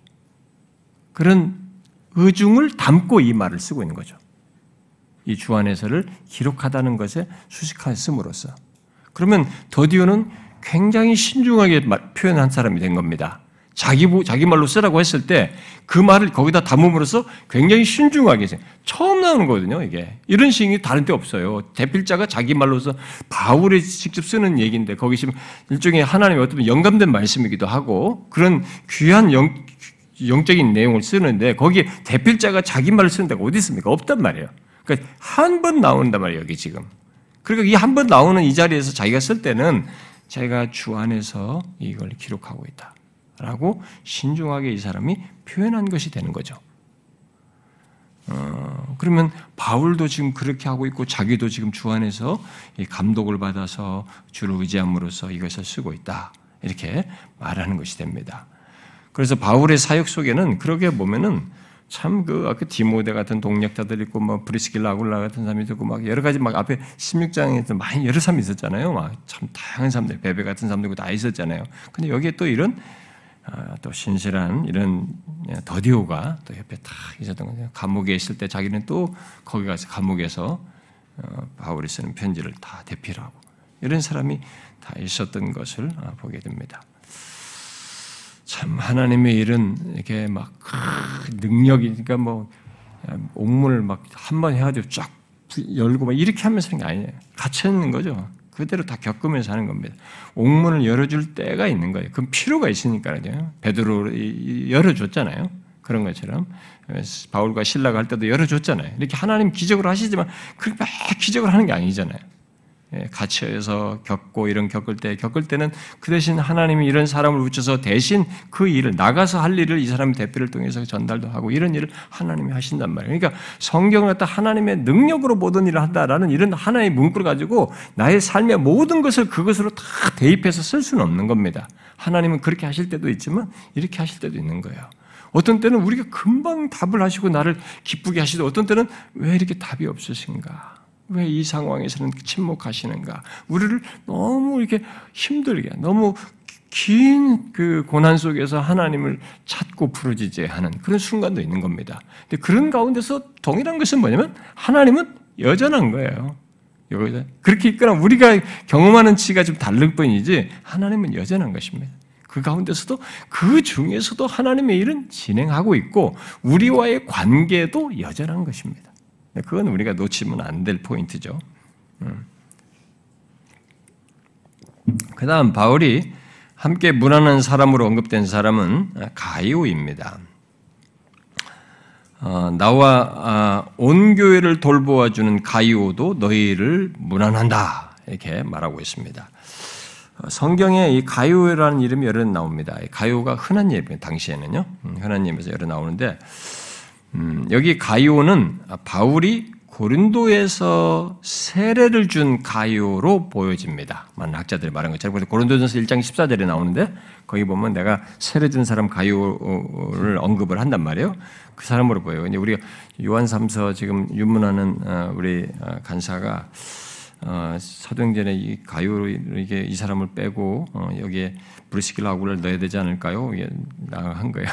그런 의중을 담고 이 말을 쓰고 있는 거죠. 이 주 안에서를 기록하다는 것에 수식하였음으로써. 그러면 더디오는 굉장히 신중하게 표현한 사람이 된 겁니다. 자기, 자기 말로 쓰라고 했을 때 그 말을 거기다 담음으로써 굉장히 신중하게 처음 나오는 거거든요, 이게. 이런 식이 다른 데 없어요. 대필자가 자기 말로서 바울이 직접 쓰는 얘기인데 거기 지금 일종의 하나님의 어떤 영감된 말씀이기도 하고 그런 귀한 영, 영적인 내용을 쓰는데 거기에 대필자가 자기 말을 쓰는 데가 어디 있습니까? 없단 말이에요. 그러니까 한 번 나온단 말이에요, 여기 지금. 그러니까 이 한 번 나오는 이 자리에서 자기가 쓸 때는 자기가 주 안에서 이걸 기록하고 있다. 라고 신중하게 이 사람이 표현한 것이 되는 거죠. 어, 그러면 바울도 지금 그렇게 하고 있고 자기도 지금 주 안에서 감독을 받아서 주를 의지함으로써 이것을 쓰고 있다. 이렇게 말하는 것이 됩니다. 그래서 바울의 사역 속에는 그렇게 보면은 참그 아까 디모데 같은 동력자들 있고 뭐 브리스길라 아굴라 같은 사람이 있고 막 여러 가지 막 앞에 16장에서 많이 여러 사람이 있었잖아요. 막 참 다양한 사람들 베베 같은 사람들도 다 있었잖아요. 근데 여기에 또 이런 아, 또 신실한 이런 더디오가 또 옆에 딱 있었던 거죠. 감옥에 있을 때 자기는 또 거기 가서 감옥에서 어, 바울이 쓰는 편지를 다 대필하고 이런 사람이 다 있었던 것을 아, 보게 됩니다. 참 하나님의 일은 이렇게 막 능력이 그러니까 뭐 옥문을 막 한 번 해가지고 쫙 열고 막 이렇게 하면서 하는 게 아니에요. 갇혀 있는 거죠. 그대로 다 겪으면서 하는 겁니다. 옥문을 열어줄 때가 있는 거예요. 그럼 필요가 있으니까요. 베드로 열어줬잖아요. 그런 것처럼 바울과 신라가 할 때도 열어줬잖아요. 이렇게 하나님 기적으로 하시지만 그렇게 막 기적을 하는 게 아니잖아요. 예, 갇혀서 겪고 이런 겪을 때 겪을 때는 그 대신 하나님이 이런 사람을 붙여서 대신 그 일을 나가서 할 일을 이 사람의 대표를 통해서 전달도 하고 이런 일을 하나님이 하신단 말이에요. 그러니까 성경을 갖다 하나님의 능력으로 모든 일을 한다라는 이런 하나의 문구를 가지고 나의 삶의 모든 것을 그것으로 다 대입해서 쓸 수는 없는 겁니다. 하나님은 그렇게 하실 때도 있지만 이렇게 하실 때도 있는 거예요. 어떤 때는 우리가 금방 답을 하시고 나를 기쁘게 하시고 어떤 때는 왜 이렇게 답이 없으신가? 왜 이 상황에서는 침묵하시는가? 우리를 너무 이렇게 힘들게, 너무 긴 그 고난 속에서 하나님을 찾고 부르짖어하는 그런 순간도 있는 겁니다. 근데 그런 가운데서 동일한 것은 뭐냐면 하나님은 여전한 거예요. 그렇게 있거나 우리가 경험하는 치가 좀 다를 뿐이지 하나님은 여전한 것입니다. 그 가운데서도 그 중에서도 하나님의 일은 진행하고 있고 우리와의 관계도 여전한 것입니다. 그건 우리가 놓치면 안 될 포인트죠. 음. 그 다음 바울이 함께 무난한 사람으로 언급된 사람은 가이오입니다. 어, 나와 아, 온 교회를 돌보아 주는 가이오도 너희를 무난한다 이렇게 말하고 있습니다. 어, 성경에 이 가이오라는 이름이 여러 나옵니다. 가이오가 흔한 예입니다. 당시에는요, 음, 흔한 예에서 여러 나오는데 음, 여기 가이오는 바울이 고린도에서 세례를 준 가이오로 보여집니다. 많은 학자들이 말한 것처럼 고린도전서 1장 14절에 나오는데 거기 보면 내가 세례 준 사람 가이오를 언급을 한단 말이에요. 그 사람으로 보여요. 이제 우리 요한 3서 지금 유문하는 어, 우리 어, 간사가 어, 사도행전에 이 가요로 이게 이 사람을 빼고 어, 여기에 브리스킬라 아구를 넣어야 되지 않을까요? 이게 한 거야.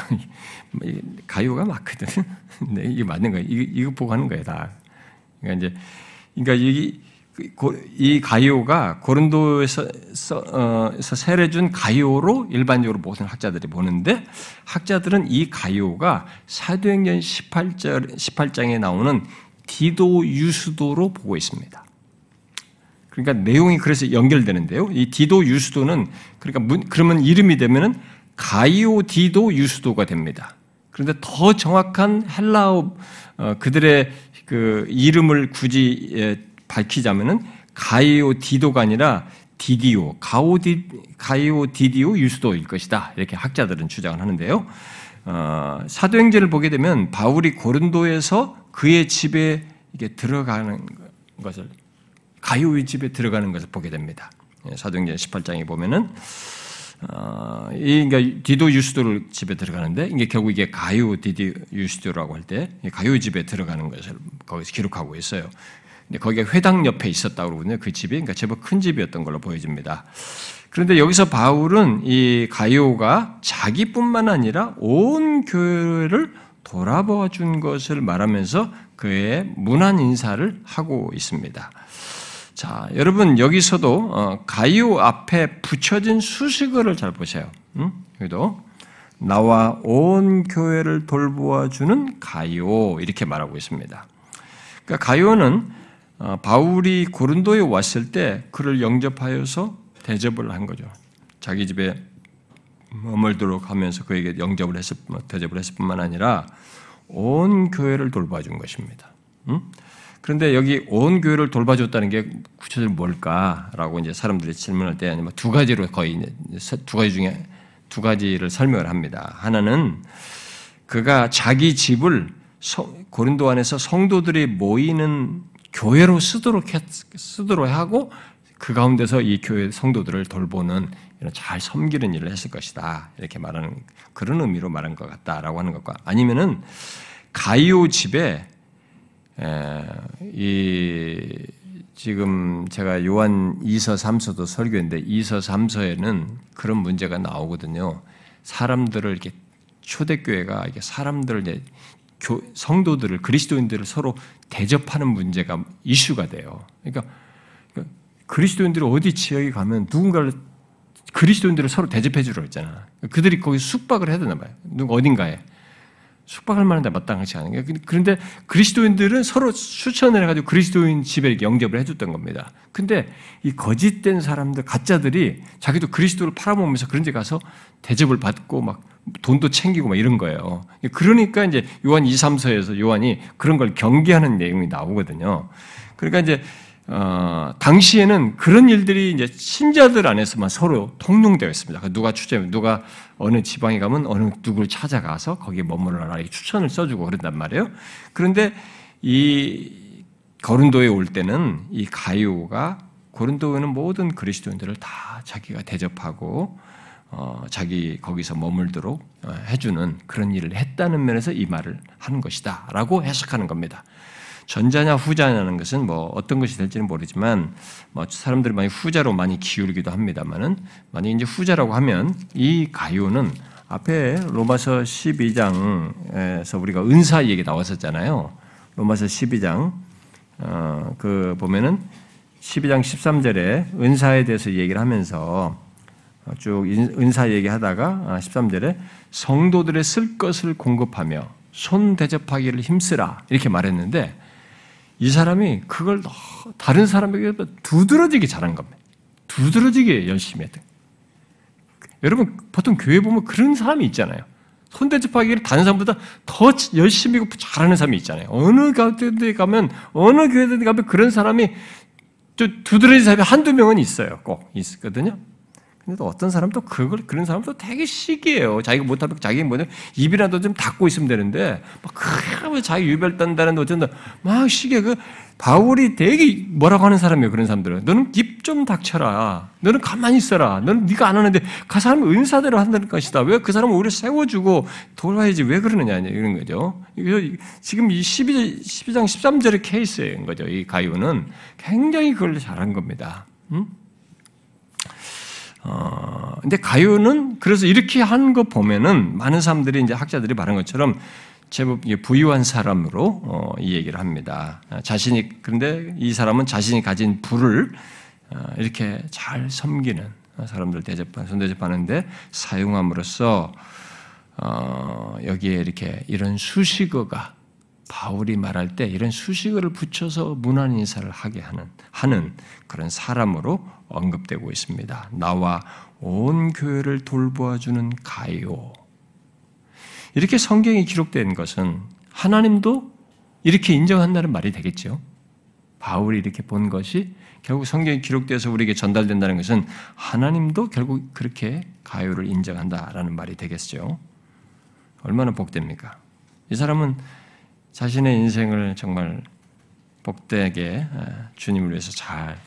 가요가 맞거든. 네, 이게 맞는 거야. 이거, 이거 보고 하는 거야 다. 그러니까 이제 그러니까 이, 이 가이오가 고린도에서 어, 세례 준 가이오로 일반적으로 모든 학자들이 보는데 학자들은 이 가이오가 사도행전 18절 18장에 나오는 디도 유수도로 보고 있습니다. 그러니까 내용이 그래서 연결되는데요. 이 디도 유수도는 그러니까 문, 그러면 이름이 되면은 가이오 디도 유수도가 됩니다. 그런데 더 정확한 헬라어 어, 그들의 그 이름을 굳이 예, 밝히자면은 가이오 디도가 아니라 디디오, 가오디, 가이오 디디오 유수도일 것이다. 이렇게 학자들은 주장을 하는데요. 어, 사도행전을 보게 되면 바울이 고른도에서 그의 집에 이게 들어가는 것을 가이오의 집에 들어가는 것을 보게 됩니다. 예, 사도행전 18장에 보면은 어, 이 그러니까 디도 유스도를 집에 들어가는데 이게 결국 이게 가요 디디 유스도라고 할 때 가요 집에 들어가는 것을 거기서 기록하고 있어요. 근데 거기가 회당 옆에 있었다고 그러거든요. 그 집이 그러니까 제법 큰 집이었던 걸로 보여집니다. 그런데 여기서 바울은 이 가요가 자기뿐만 아니라 온 교회를 돌아보아 준 것을 말하면서 그의 문안 인사를 하고 있습니다. 자, 여러분 여기서도 어, 가이오 앞에 붙여진 수식어를 잘 보세요. 음? 여기도 나와 온 교회를 돌보아 주는 가이오 이렇게 말하고 있습니다. 그러니까 가이오는 어, 바울이 고린도에 왔을 때 그를 영접하여서 대접을 한 거죠. 자기 집에 머물도록 하면서 그에게 영접을 했을 대접을 했을 뿐만 아니라 온 교회를 돌봐 준 것입니다. 음? 그런데 여기 온 교회를 돌봐줬다는 게 구체적으로 뭘까라고 이제 사람들이 질문할 때 아니면 두 가지로 거의 두 가지 중에 두 가지를 설명을 합니다. 하나는 그가 자기 집을 고린도 안에서 성도들이 모이는 교회로 쓰도록 했, 쓰도록 하고 그 가운데서 이 교회 성도들을 돌보는 잘 섬기는 일을 했을 것이다 이렇게 말하는 그런 의미로 말한 것 같다라고 하는 것과 아니면은 가이오 집에 이 지금 제가 요한 2서 3서도 설교했는데 2서 3서에는 그런 문제가 나오거든요. 사람들을 이렇게 초대교회가 이게 사람들을 이제 성도들을 그리스도인들을 서로 대접하는 문제가 이슈가 돼요. 그러니까, 그리스도인들이 어디 지역에 가면 누군가를 그리스도인들을 서로 대접해 주려 했잖아. 그들이 거기 숙박을 해야 되나 봐요. 누가 어딘가에. 숙박할 만한 데 마땅하지 않은 게 그런데 그리스도인들은 서로 추천을 해가지고 그리스도인 집에 영접을 해줬던 겁니다. 근데 이 거짓된 사람들, 가짜들이 자기도 그리스도를 팔아먹으면서 그런 데 가서 대접을 받고 막 돈도 챙기고 막 이런 거예요. 그러니까 이제 요한 2, 3서에서 요한이 그런 걸 경계하는 내용이 나오거든요. 그러니까 이제 어, 당시에는 그런 일들이 이제 신자들 안에서만 서로 통용되어 있습니다. 그러니까 누가 추천, 누가 어느 지방에 가면 어느 누구를 찾아가서 거기에 이렇게 추천을 써주고 그런단 말이에요. 그런데 이 거른도에 올 때는 이 가요가 고린도에는 모든 그리스도인들을 다 자기가 대접하고 어, 자기 거기서 머물도록 어, 해주는 그런 일을 했다는 면에서 이 말을 하는 것이다라고 해석하는 겁니다. 전자냐 후자냐는 것은 뭐 어떤 것이 될지는 모르지만 뭐 사람들이 많이 후자로 많이 기울기도 합니다만은 만약 이제 후자라고 하면 이 가요는 앞에 로마서 12장에서 우리가 은사 얘기 나왔었잖아요. 로마서 12장 어, 그 보면은 12장 13절에 은사에 대해서 얘기를 하면서 쭉 은사 얘기하다가 13절에 아, 성도들의 쓸 것을 공급하며 손 대접하기를 힘쓰라 이렇게 말했는데 이 사람이 그걸 다른 사람에게 두드러지게 잘한 겁니다. 두드러지게 열심히 했대. 여러분 보통 교회 보면 그런 사람이 있잖아요. 손대접하기를 다른 사람보다 더 열심히 잘하는 사람이 있잖아요. 어느 교회에 가면 어느 교회에 가면 그런 사람이 두드러진 사람이 한두 명은 있어요. 꼭 있거든요. 근데 또 어떤 사람은 또 그걸 그런 사람도 되게 시기해요. 자기가 못하면 자기 뭐냐 입이라도 좀 닫고 있으면 되는데 막 그러면 자기 유별 떤다는데 어쩐다 막 시기해. 그 바울이 되게 뭐라고 하는 사람이에요. 그런 사람들은 너는 입 좀 닥쳐라. 너는 가만히 있어라. 너는 네가 안 하는데 그 사람은 은사대로 한다는 것이다. 왜 그 사람을 오히려 세워주고 돌아야지 왜 그러느냐 이런 거죠. 지금 이 12, 12장 13절의 케이스인 거죠. 이 가요는 굉장히 그걸 잘한 겁니다. 응? 어, 근데 가요는 그래서 이렇게 한 거 보면은 많은 사람들이 이제 학자들이 말한 것처럼 제법 부유한 사람으로 어, 이 얘기를 합니다. 자신이 그런데 이 사람은 자신이 가진 부를 어, 이렇게 잘 섬기는 사람들 대접한 손대접하는데 사용함으로써 어, 여기에 이렇게 이런 수식어가 바울이 말할 때 이런 수식어를 붙여서 문안 인사를 하게 하는 하는 그런 사람으로 언급되고 있습니다. 나와 온 교회를 돌보아주는 가요. 이렇게 성경이 기록된 것은 하나님도 이렇게 인정한다는 말이 되겠죠. 바울이 이렇게 본 것이 결국 성경이 기록되어서 우리에게 전달된다는 것은 하나님도 결국 그렇게 가요를 인정한다라는 말이 되겠죠. 얼마나 복됩니까? 이 사람은 자신의 인생을 정말 복되게 주님을 위해서 잘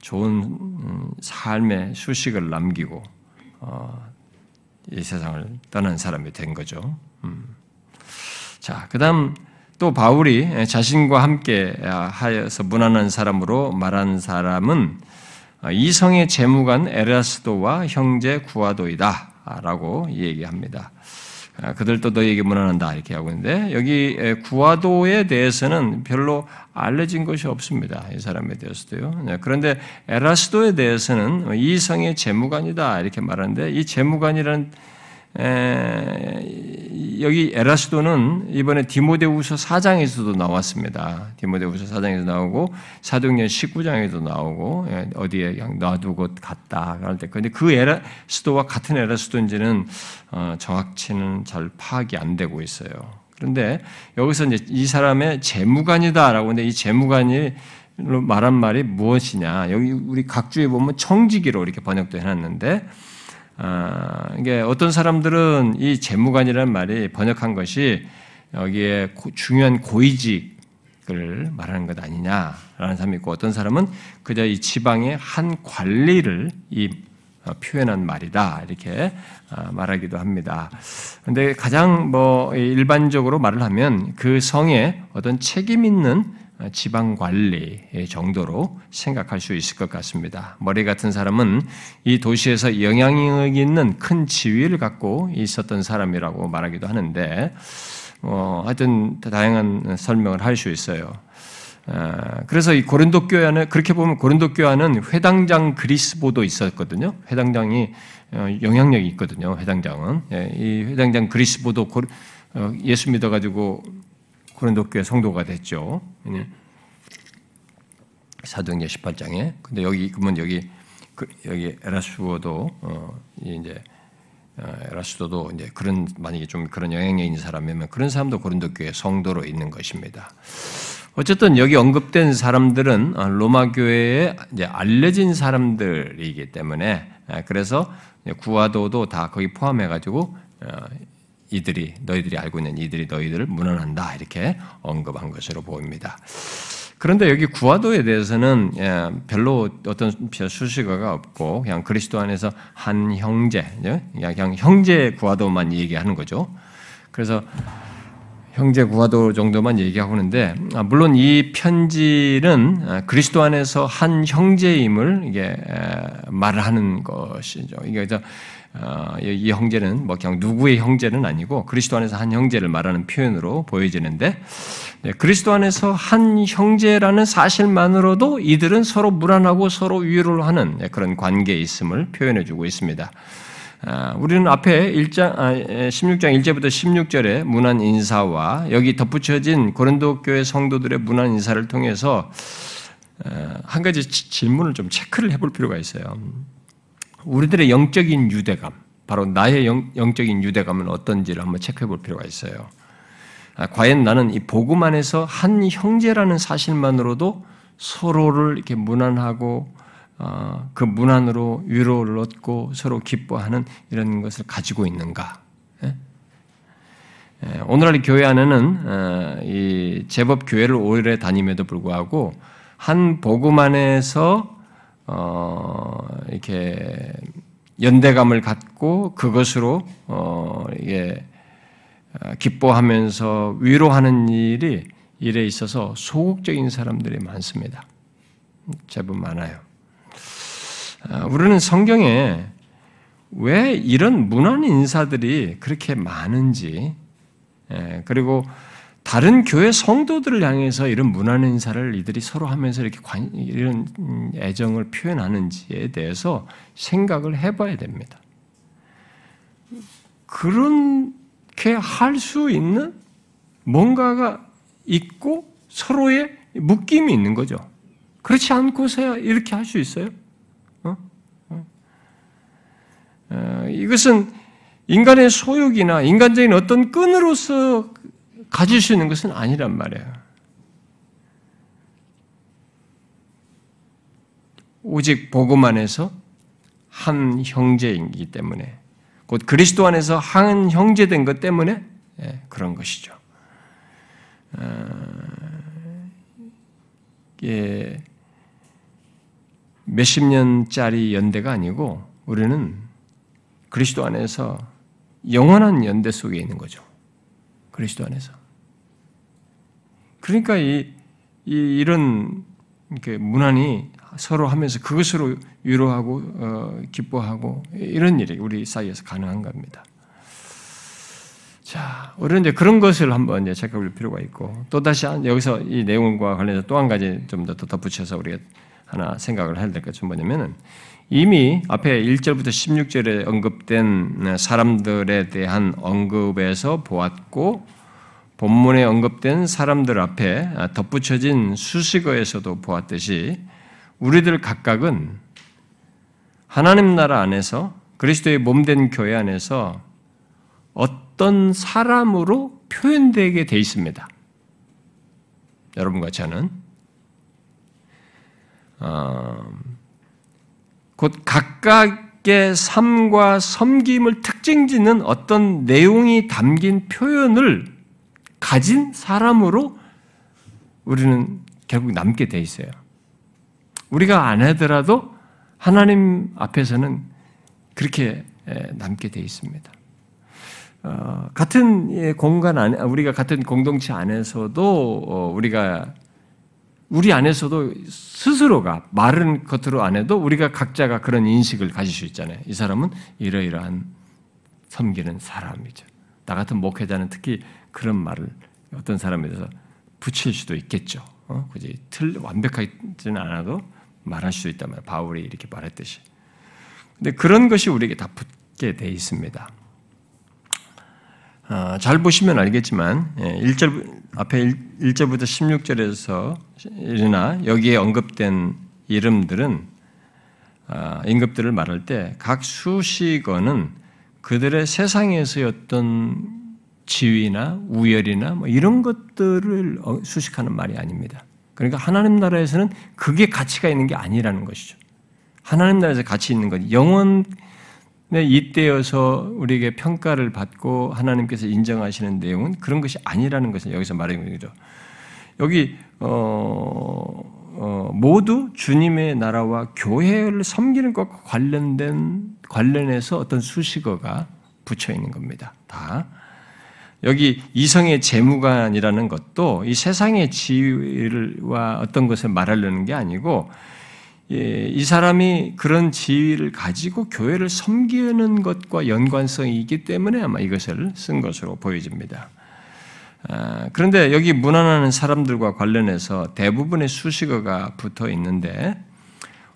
좋은 음, 삶의 수식을 남기고 어, 이 세상을 떠난 사람이 된 거죠. 음. 자, 그다음 또 바울이 자신과 함께 하여서 무난한 사람으로 말한 사람은 이성의 재무관 에라스도와 형제 구아도이다라고 얘기합니다. 아, 그들도 너에게 무난한다 이렇게 하고 있는데 여기 구화도에 대해서는 별로 알려진 것이 없습니다. 이 사람에 대해서도요. 네, 그런데 에라스도에 대해서는 이 성의 재무관이다 이렇게 말하는데 이 재무관이라는 여기 에라스도는 이번에 디모데후서 4장에서도 나왔습니다. 디모데후서 4장에서 나오고 사도행전 19장에도 나오고 예, 어디에 놔두고 갔다 그럴 때 근데 그 에라스도와 같은 에라스도인지는 어, 정확치는 잘 파악이 안 되고 있어요. 그런데 여기서 이제 이 사람의 재무관이다라고 하는데 이 재무관이 말한 말이 무엇이냐? 여기 우리 각주에 보면 청지기로 이렇게 번역도 해놨는데 아, 이게 어떤 사람들은 이 재무관이라는 말이 번역한 것이 여기에 중요한 고위직을 말하는 것 아니냐라는 사람이 있고 어떤 사람은 그저 이 지방의 한 관리를 이 어, 표현한 말이다 이렇게 아, 말하기도 합니다. 그런데 가장 뭐 일반적으로 말을 하면 그 성에 어떤 책임 있는 지방 관리 정도로 생각할 수 있을 것 같습니다. 머리 같은 사람은 이 도시에서 영향력 있는 큰 지위를 갖고 있었던 사람이라고 말하기도 하는데, 어, 하여튼 다양한 설명을 할 수 있어요. 아, 그래서 이 고린도 교회 안에 그렇게 보면 고린도 교회 안은 회당장 그리스보도 있었거든요. 회당장이 어, 영향력이 있거든요. 회당장은 예, 이 회당장 그리스보도 어, 예수 믿어가지고 고린도 교회 성도가 됐죠. 사도행전 18장에. 근데 여기 그러면 여기 그, 여기 에라스도도 어, 이제 어, 에라스도도 이제 그런 만약에 좀 그런 영향력 있는 사람이면 그런 사람도 고린도 교회 성도로 있는 것입니다. 어쨌든 여기 언급된 사람들은 어, 로마 교회에 이제 알려진 사람들이기 때문에 그래서 구화도도 다 거기 포함해 가지고 이들이 너희들이 알고 있는 이들이 너희들을 무난한다 이렇게 언급한 것으로 보입니다. 그런데 여기 구화도에 대해서는 예, 별로 어떤 수식어가 없고 그냥 그리스도 안에서 한 형제, 예, 그냥 형제 구화도만 얘기하는 거죠. 그래서 형제 구하도 정도만 얘기하고 있는데 아, 물론 이 편지는 아, 그리스도 안에서 한 형제임을 이게 말을 하는 것이죠. 이게 어, 이 형제는 뭐 그냥 누구의 형제는 아니고 그리스도 안에서 한 형제를 말하는 표현으로 보여지는데 네, 그리스도 안에서 한 형제라는 사실만으로도 이들은 서로 무난하고 서로 위로를 하는 네, 그런 관계에 있음을 표현해 주고 있습니다. 아, 우리는 앞에 1장, 16장 1절부터 16절의 문안 인사와 여기 덧붙여진 고린도 교회 성도들의 문안 인사를 통해서 한 가지 질문을 좀 체크를 해볼 필요가 있어요. 우리들의 영적인 유대감, 바로 나의 영, 적인 유대감은 어떤지를 한번 체크해 볼 필요가 있어요. 아, 과연 나는 이 복음 안에서 한 형제라는 사실만으로도 서로를 이렇게 무난하고 어, 그 문안으로 위로를 얻고 서로 기뻐하는 이런 것을 가지고 있는가? 예? 예, 오늘날 교회 안에는 어, 이 제법 교회를 오래 다님에도 불구하고 한 복음 안에서 어, 이렇게 연대감을 갖고 그것으로 어, 이게 기뻐하면서 위로하는 일이 일에 있어서 소극적인 사람들이 많습니다. 제법 많아요. 아, 우리는 성경에 왜 이런 문안 인사들이 그렇게 많은지, 예, 그리고 다른 교회 성도들을 향해서 이런 문안 인사를 이들이 서로 하면서 이렇게 관, 이런 애정을 표현하는지에 대해서 생각을 해봐야 됩니다. 그렇게 할 수 있는 뭔가가 있고 서로의 묶임이 있는 거죠. 그렇지 않고서야 이렇게 할 수 있어요? 어? 어? 어, 이것은 인간의 소욕이나 인간적인 어떤 끈으로서 가질 수 있는 것은 아니란 말이에요. 오직 복음 안에서 한 형제이기 때문에 곧 그리스도 안에서 한 형제 된 것 때문에 예, 그런 것이죠. 어, 예, 몇십 년짜리 연대가 아니고 우리는 그리스도 안에서 영원한 연대 속에 있는 거죠. 그리스도 안에서. 그러니까 이, 이 이런 이렇게 문안이 서로 하면서 그것으로 위로하고 어, 기뻐하고 이런 일이 우리 사이에서 가능한 겁니다. 자, 우리는 이제 그런 것을 한번 이제 체크할 필요가 있고 또 다시 여기서 이 내용과 관련해서 또 한 가지 좀 더 덧붙여서 우리가 하나 생각을 해야 될 것은 뭐냐면은 이미 앞에 1절부터 16절에 언급된 사람들에 대한 언급에서 보았고 본문에 언급된 사람들 앞에 덧붙여진 수식어에서도 보았듯이 우리들 각각은 하나님 나라 안에서 그리스도의 몸된 교회 안에서 어떤 사람으로 표현되게 돼 있습니다. 여러분과 저는 어, 곧 각각의 삶과 섬김을 특징짓는 어떤 내용이 담긴 표현을 가진 사람으로 우리는 결국 남게 돼 있어요. 우리가 안 하더라도 하나님 앞에서는 그렇게 남게 돼 있습니다. 어, 같은 공간 안에 우리가 같은 공동체 안에서도 어, 우리가 우리 안에서도 스스로가 말은 겉으로 안 해도 우리가 각자가 그런 인식을 가질 수 있잖아요. 이 사람은 이러이러한 섬기는 사람이죠. 나 같은 목회자는 특히 그런 말을 어떤 사람에 대해서 붙일 수도 있겠죠. 어? 굳이 틀 완벽하지는 않아도 말할 수 말이에요. 바울이 이렇게 말했듯이. 근데 그런 것이 우리에게 다 붙게 돼 있습니다. 어, 잘 보시면 알겠지만 1절 예, 앞에 1, 절부터 16절에서 이나 여기에 언급된 이름들은 아, 임급들을 말할 때 각 수식어는 그들의 세상에서의 어떤 지위나 우열이나 뭐 이런 것들을 어, 수식하는 말이 아닙니다. 그러니까 하나님 나라에서는 그게 가치가 있는 게 아니라는 것이죠. 하나님 나라에서 가치 있는 것, 영원 네, 이때여서 우리에게 평가를 받고 하나님께서 인정하시는 내용은 그런 것이 아니라는 것을 여기서 말하는 거죠. 여기 어, 어, 모두 주님의 나라와 교회를 섬기는 것과 관련된 관련해서 어떤 수식어가 붙여 있는 겁니다. 다 여기 이성의 재무관이라는 것도 이 세상의 지위와 어떤 것을 말하려는 게 아니고 예, 이 사람이 그런 지위를 가지고 교회를 섬기는 것과 연관성이 있기 때문에 아마 이것을 쓴 것으로 보여집니다. 아, 그런데 여기 문안하는 사람들과 관련해서 대부분의 수식어가 붙어 있는데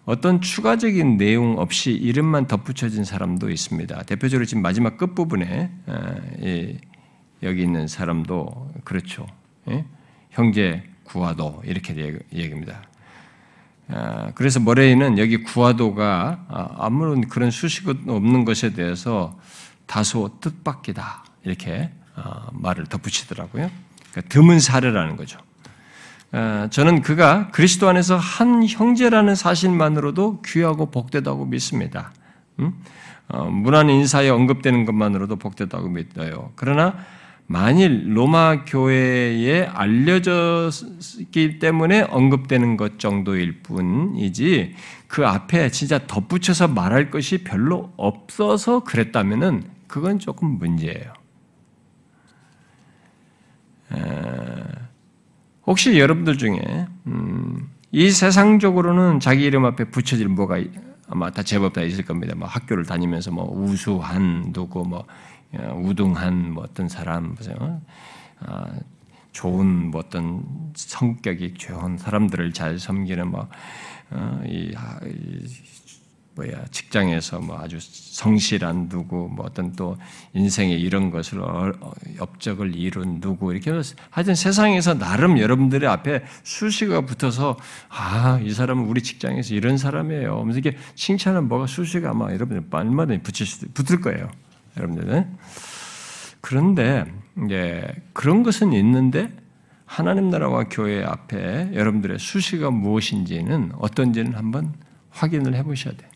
어떤 추가적인 내용 없이 이름만 덧붙여진 사람도 있습니다. 대표적으로 지금 마지막 끝 부분에 아, 여기 있는 사람도 그렇죠. 예? 형제 구하도 이렇게 얘기입니다. 아, 그래서 머레이는 여기 구하도가 아무런 그런 수식어 없는 것에 대해서 다소 뜻밖이다 이렇게 어, 말을 덧붙이더라고요. 그러니까 드문 사례라는 거죠. 어, 저는 그가 그리스도 안에서 한 형제라는 사실만으로도 귀하고 복되다고 믿습니다. 음? 어, 문안 인사에 언급되는 것만으로도 복되다고 믿어요. 그러나 만일 로마 교회에 알려졌기 때문에 언급되는 것 정도일 뿐이지 그 앞에 진짜 덧붙여서 말할 것이 별로 없어서 그랬다면은 그건 조금 문제예요. 혹시 여러분들 중에 음, 이 세상적으로는 자기 이름 앞에 붙여질 뭐가 아마 다 제법 다 있을 겁니다. 뭐 학교를 다니면서 뭐 우수한 누구 뭐 어, 우등한 뭐 어떤 사람 보세요. 아, 좋은 뭐 어떤 성격이 좋은 사람들을 잘 섬기는 뭐 어, 이, 이 뭐야 직장에서 뭐 아주 성실한 누구 뭐 어떤 또 인생의 이런 것을 업적을 이룬 누구 이렇게 하여튼 세상에서 나름 여러분들의 앞에 수식어가 붙어서 아 이 사람은 우리 직장에서 이런 사람이에요. 하면서 이게 칭찬은 뭐가 수식어 아마 여러분들 얼마나 붙일 수 붙을 거예요. 여러분들은 그런데 이제 그런 것은 있는데 하나님 나라와 교회 앞에 여러분들의 수식어가 무엇인지는 어떤지는 한번 확인을 해보셔야 돼요.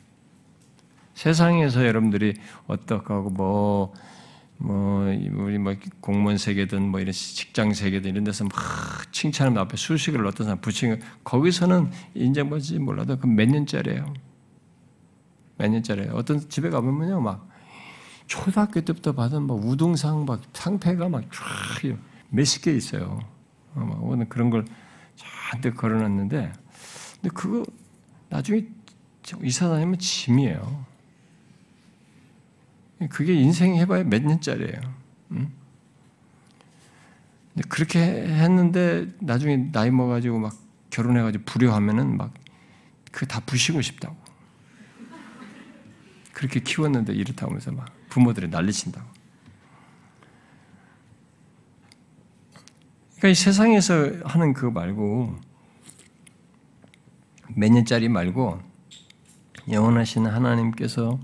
세상에서 여러분들이 어떡하고 뭐, 뭐, 우리 뭐 공무원 세계든 뭐 이런 직장 세계든 이런 데서 막 칭찬하면 앞에 수식을 어떤 사람 붙이는 거기서는 뭐지 몰라도 그 몇 년짜리예요. 몇 년짜리예요. 어떤 집에 가보면요, 막 초등학교 때부터 받은 막 우등상 막 상패가 막 쫙 몇십 개 있어요. 어, 막 오늘 그런 걸 잔뜩 걸어놨는데, 근데 그거 나중에 이사 다니면 짐이에요. 그게 인생 해봐야 몇 년짜리예요. 응? 그렇게 했는데 나중에 나이 먹어가지고 막 결혼해가지고 불효하면은 막 그 다 부시고 싶다고. 그렇게 키웠는데 이렇다고 하면서 막 부모들이 난리친다고. 그러니까 이 세상에서 하는 그거 말고 몇 년짜리 말고 영원하신 하나님께서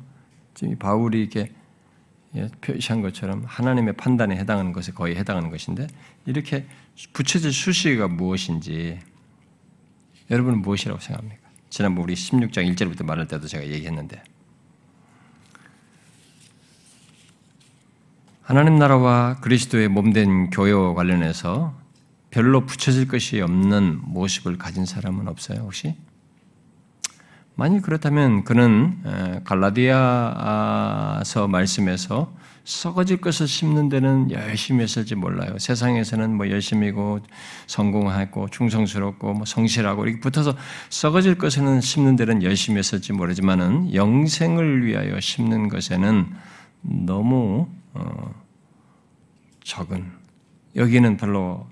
지금 바울이 이렇게 예, 표시한 것처럼 하나님의 판단에 해당하는 것에 거의 해당하는 것인데 이렇게 붙여질 수식어가 무엇인지 여러분은 무엇이라고 생각합니까? 지난번 우리 16장 1절부터 말할 때도 제가 얘기했는데 하나님 나라와 그리스도의 몸된 교회와 관련해서 별로 붙여질 것이 없는 모습을 가진 사람은 없어요, 혹시? 만일 그렇다면 그는 갈라디아서 말씀에서 썩어질 것을 심는 데는 열심히 했을지 몰라요. 세상에서는 뭐 열심히고 성공하고 충성스럽고 뭐 성실하고 이렇게 붙어서 썩어질 것에는 심는 데는 열심히 했을지 모르지만은 영생을 위하여 심는 것에는 너무 어, 적은 여기는 별로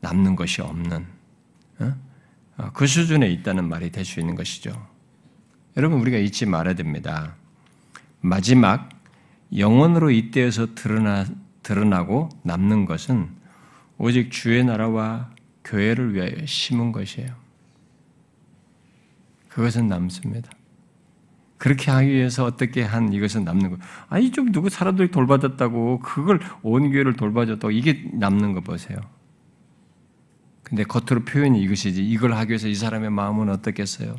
남는 것이 없는 어? 어그 수준에 있다는 말이 될 수 있는 것이죠. 여러분 우리가 잊지 말아야 됩니다. 마지막 영원으로 이때에서 드러나 드러나고 남는 것은 오직 주의 나라와 교회를 위하여 심은 것이에요. 그것은 남습니다. 그렇게 하기 위해서 어떻게 한 이것은 남는 거. 아니 좀 누구 사람들이 돌봐줬다고 그걸 온 교회를 돌봐줬다고 이게 남는 거 보세요. 근데 겉으로 표현이 이것이지 이걸 하기 위해서 이 사람의 마음은 어떻겠어요?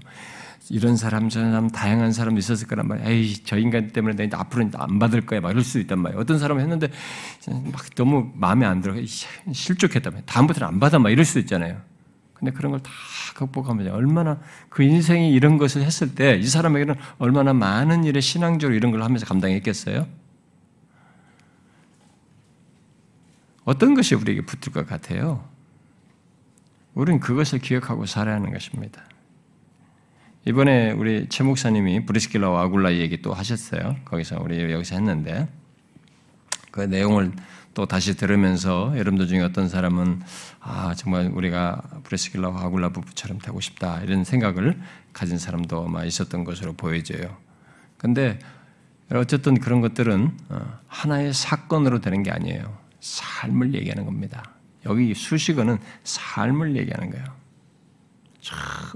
이런 사람 저런 사람 다양한 사람 있었을 거란 말이야. 에이 저 인간 때문에 내 앞으로 안 받을 거야. 막 이럴 수 있단 말이야. 어떤 사람은 했는데 막 너무 마음에 안 들어. 실족했단 말이야. 다음부터는 안 받아. 막 이럴 수 있잖아요. 근데 그런 걸 다 극복하면 얼마나 그 인생이 이런 것을 했을 때 이 사람에게는 얼마나 많은 일에 신앙적으로 이런 걸 하면서 감당했겠어요? 어떤 것이 우리에게 붙을 것 같아요? 우리는 그것을 기억하고 살아야 하는 것입니다. 이번에 우리 최 목사님이 브리스킬라와 아굴라 얘기 또 하셨어요. 거기서 우리 여기서 했는데 그 내용을 또 다시 들으면서 여러분들 중에 어떤 사람은 아 정말 우리가 브리스킬라와 아굴라 부부처럼 되고 싶다 이런 생각을 가진 사람도 아마 있었던 것으로 보여져요. 근데 어쨌든 그런 것들은 어, 하나의 사건으로 되는 게 아니에요. 삶을 얘기하는 겁니다. 여기 수식어는 삶을 얘기하는 거예요.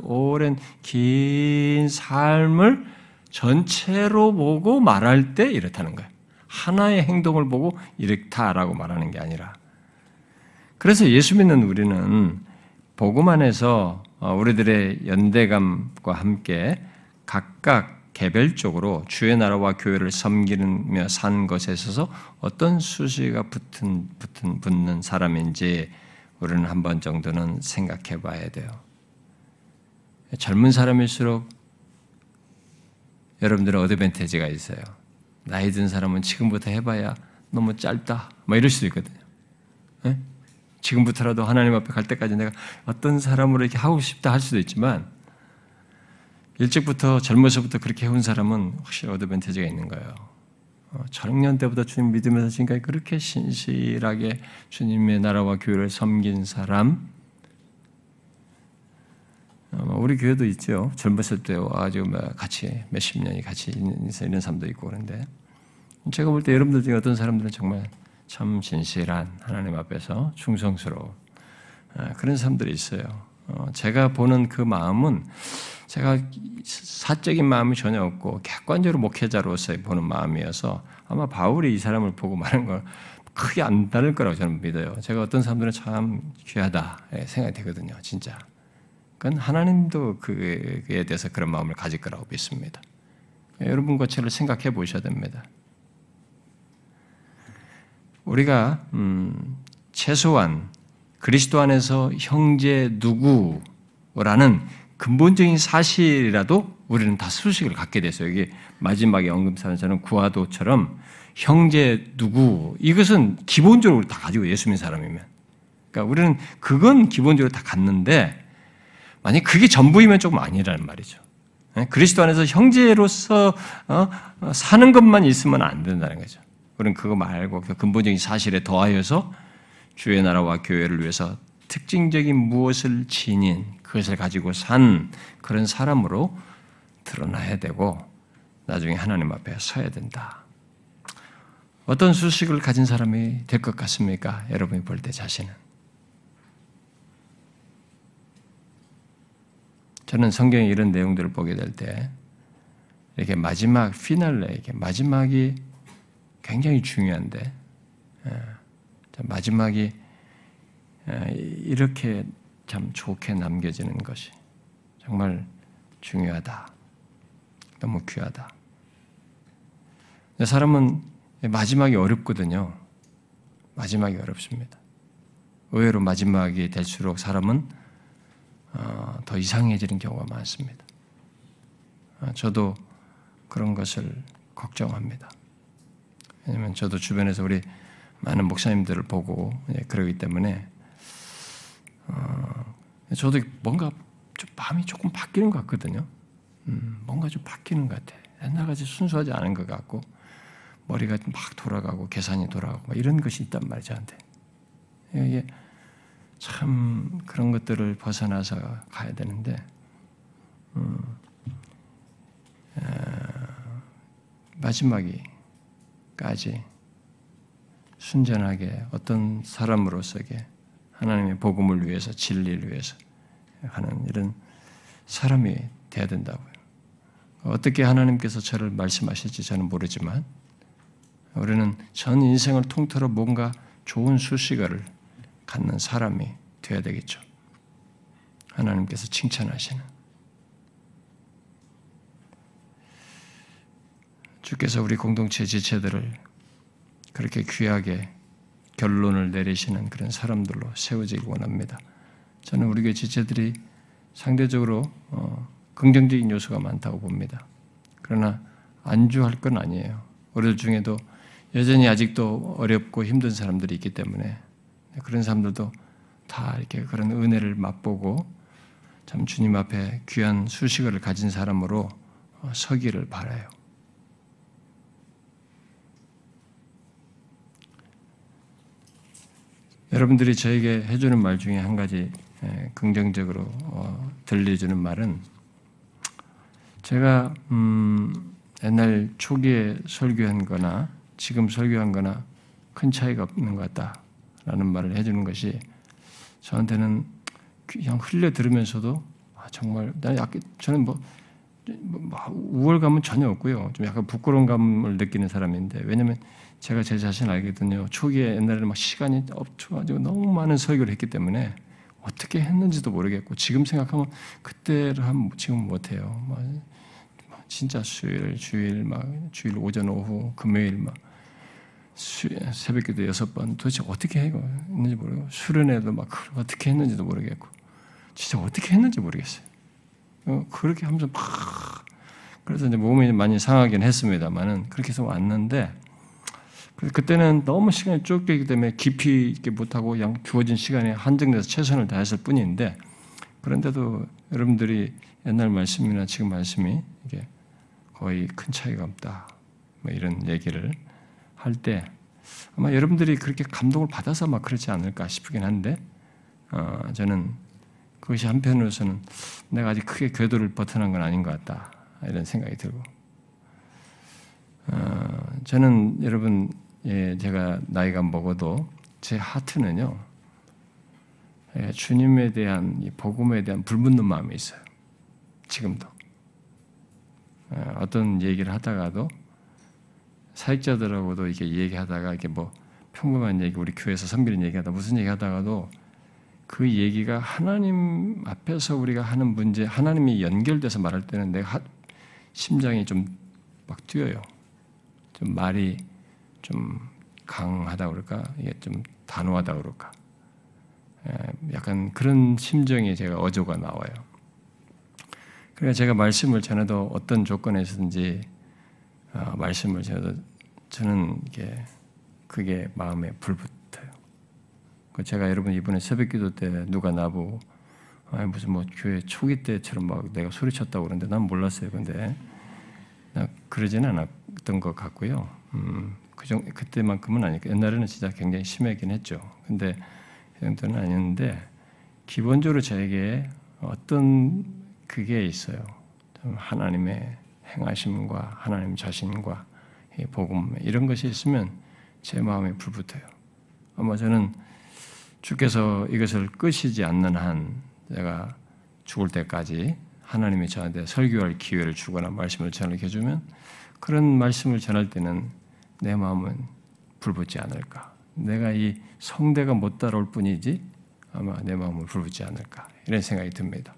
오랜 긴 삶을 전체로 보고 말할 때 이렇다는 거예요. 하나의 행동을 보고 이렇다라고 말하는 게 아니라. 그래서 예수 믿는 우리는 복음 안에서 어, 우리들의 연대감과 함께 각각 개별적으로 주의 나라와 교회를 섬기며 산 것에 있어서 어떤 수시가 붙은, 붙은, 붙는 사람인지 우리는 한 번 정도는 생각해 봐야 돼요. 젊은 사람일수록 여러분들은 어드밴티지가 있어요. 나이 든 사람은 지금부터 해봐야 너무 짧다. 뭐 이럴 수도 있거든요. 네? 지금부터라도 하나님 앞에 갈 때까지 내가 어떤 사람으로 이렇게 하고 싶다 할 수도 있지만 일찍부터 젊어서부터 그렇게 해온 사람은 확실히 어드밴티지가 있는 거예요. 어, 청년 때부터 주님 믿으면서 지금까지 그렇게 신실하게 주님의 나라와 교회를 섬긴 사람, 어, 우리 교회도 있죠. 젊었을 때 와가지고 같이 몇십 년이 같이 있는 사람도 있고 그런데 제가 볼 때 여러분들 중에 어떤 사람들은 정말 참 진실한 하나님 앞에서 충성스러워 어, 그런 사람들이 있어요. 제가 보는 그 마음은 제가 사적인 마음이 전혀 없고 객관적으로 목회자로서 보는 마음이어서 아마 바울이 이 사람을 보고 말한 걸 크게 안 다를 거라고 저는 믿어요. 제가 어떤 사람들은 참 귀하다 생각이 되거든요. 진짜. 그건 하나님도 그에 대해서 그런 마음을 가질 거라고 믿습니다. 여러분 것처럼 생각해 보셔야 됩니다. 우리가 음, 최소한 그리스도 안에서 형제 누구라는 근본적인 사실이라도 우리는 다 수식을 갖게 됐어요. 이게 마지막에 언급하는 저는 구하도처럼 형제 누구 이것은 기본적으로 다 가지고 예수 믿는 사람이면 그러니까 우리는 그건 기본적으로 다 갖는데 만약 그게 전부이면 조금 아니라는 말이죠. 예? 그리스도 안에서 형제로서 어, 어, 사는 것만 있으면 안 된다는 거죠. 우리는 그거 말고 그 근본적인 사실에 더하여서 주의 나라와 교회를 위해서 특징적인 무엇을 지닌 그것을 가지고 산 그런 사람으로 드러나야 되고 나중에 하나님 앞에 서야 된다. 어떤 수식을 가진 사람이 될 것 같습니까? 여러분이 볼 때 자신은. 저는 성경에 이런 내용들을 보게 될 때 이렇게 마지막 피날레, 이렇게 마지막이 굉장히 중요한데 예, 마지막이 예, 이렇게 참 좋게 남겨지는 것이 정말 중요하다. 너무 귀하다. 사람은 마지막이 어렵거든요. 마지막이 어렵습니다. 의외로 마지막이 될수록 사람은 어, 더 이상해지는 경우가 많습니다. 어, 저도 그런 것을 걱정합니다. 왜냐하면 저도 주변에서 우리 많은 목사님들을 보고 예, 그러기 때문에 어, 저도 뭔가 좀 마음이 조금 바뀌는 것 같거든요. 음, 뭔가 좀 바뀌는 것 같아. 옛날같이 순수하지 않은 것 같고 머리가 막 돌아가고 계산이 돌아가고 이런 것이 있단 말이죠, 저한테. 이게 참 그런 것들을 벗어나서 가야 되는데 음, 에, 마지막이까지 순전하게 어떤 사람으로서게 하나님의 복음을 위해서 진리를 위해서 하는 이런 사람이 돼야 된다고요. 어떻게 하나님께서 저를 말씀하실지 저는 모르지만 우리는 전 인생을 통틀어 뭔가 좋은 수식어를 갖는 사람이 되어야 되겠죠. 하나님께서 칭찬하시는 주께서 우리 공동체 지체들을 그렇게 귀하게 결론을 내리시는 그런 사람들로 세워지기 원합니다. 저는 우리 교회 지체들이 상대적으로 어, 긍정적인 요소가 많다고 봅니다. 그러나 안주할 건 아니에요. 우리들 중에도 여전히 아직도 어렵고 힘든 사람들이 있기 때문에 그런 사람들도 다 이렇게 그런 은혜를 맛보고 참 주님 앞에 귀한 수식을 가진 사람으로 어, 서기를 바라요. 여러분들이 저에게 해주는 말 중에 한 가지 긍정적으로 어, 들려주는 말은 제가 음 옛날 초기에 설교한 거나 지금 설교한 거나 큰 차이가 없는 것 같다 라는 말을 해주는 것이 저한테는 그냥 흘려 들으면서도 아, 정말 나 약간 저는 뭐, 뭐, 뭐 우월감은 전혀 없고요. 좀 약간 부끄러운 감을 느끼는 사람인데 왜냐면 제가 제 자신 알거든요. 초기에 옛날에는 막 시간이 없어가지고 너무 많은 설교를 했기 때문에 어떻게 했는지도 모르겠고 지금 생각하면 그때를 하면 지금 못해요. 뭐 진짜 수요일, 주일 막 주일 오전 오후 금요일 막 새벽 기도 여섯 번 도대체 어떻게 했는지 모르고 수련회도 막 어떻게 했는지도 모르겠고 진짜 어떻게 했는지 모르겠어요. 어, 그렇게 하면서 막 그래서 이제 몸이 많이 상하긴 했습니다만은 그렇게 해서 왔는데 그때는 너무 시간이 쫓기기 때문에 깊이 있게 못하고 그냥 주어진 시간에 한정돼서 최선을 다했을 뿐인데 그런데도 여러분들이 옛날 말씀이나 지금 말씀이 이게 거의 큰 차이가 없다. 뭐 이런 얘기를 할 때 아마 여러분들이 그렇게 감동을 받아서 막 그렇지 않을까 싶긴 한데 어, 저는 그것이 한편으로서는 내가 아직 크게 궤도를 벗어난 건 아닌 것 같다 이런 생각이 들고. 어, 저는 여러분 예, 제가 나이가 먹어도 제 하트는요 예, 주님에 대한 이 복음에 대한 불붙는 마음이 있어요. 지금도. 어, 어떤 얘기를 하다가도 사역자들하고도 이렇게 얘기하다가 이게 뭐 평범한 얘기 우리 교회에서 섬기는 얘기하다 무슨 얘기하다가도 그 얘기가 하나님 앞에서 우리가 하는 문제 하나님이 연결돼서 말할 때는 내가 심장이 좀 막 뛰어요. 좀 말이 좀 강하다 그럴까 이게 좀 단호하다 그럴까 약간 그런 심정이 제가 어조가 나와요. 그러니까 제가 말씀을 전해도 어떤 조건에서든지 어, 말씀을 전해도 저는 이게 그게 마음에 불붙어요. 그 제가 여러분 이번에 새벽기도 때 누가 나보고 아 무슨 뭐 교회 초기 때처럼 막 내가 소리쳤다고 그러는데 난 몰랐어요. 근데 나 그러지는 않았던 것 같고요. 음, 그 정, 그때만큼은 아니고 옛날에는 진짜 굉장히 심하긴 했죠. 근데 그 정도는 아니었는데 기본적으로 저에게 어떤 그게 있어요. 하나님의 행하심과 하나님 자신과 복음 이런 것이 있으면 제 마음에 불붙어요. 아마 저는 주께서 이것을 끄시지 않는 한 내가 죽을 때까지 하나님이 저한테 설교할 기회를 주거나 말씀을 전하게 해주면 그런 말씀을 전할 때는 내 마음은 불붙지 않을까. 내가 이 성대가 못 따라올 뿐이지 아마 내 마음은 불붙지 않을까. 이런 생각이 듭니다.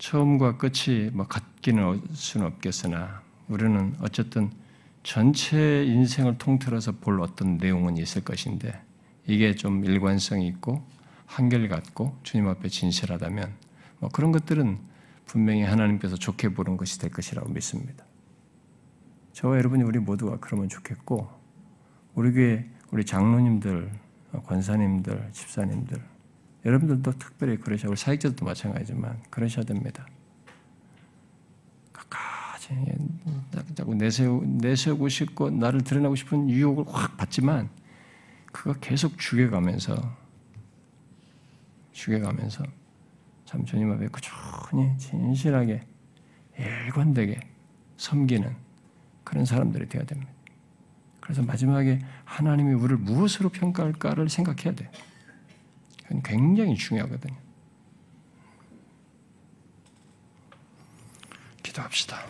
처음과 끝이 뭐 같기는 수는 없겠으나 우리는 어쨌든 전체 인생을 통틀어서 볼 어떤 내용은 있을 것인데 이게 좀 일관성이 있고 한결같고 주님 앞에 진실하다면 뭐 그런 것들은 분명히 하나님께서 좋게 보는 것이 될 것이라고 믿습니다. 저와 여러분이 우리 모두가 그러면 좋겠고 우리 교회 우리 장로님들, 권사님들, 집사님들 여러분들도 특별히 그러셔야 우리 사역자들도 마찬가지지만 그러셔야 됩니다. 끝까지 자꾸 내세우, 내세우고 싶고 나를 드러내고 싶은 유혹을 확 받지만 그거 계속 죽여가면서 죽여가면서 참 주님 앞에 꾸준히 진실하게 일관되게 섬기는 그런 사람들이 되어야 됩니다. 그래서 마지막에 하나님이 우리를 무엇으로 평가할까를 생각해야 돼. 그건 굉장히 중요하거든요. 기도합시다.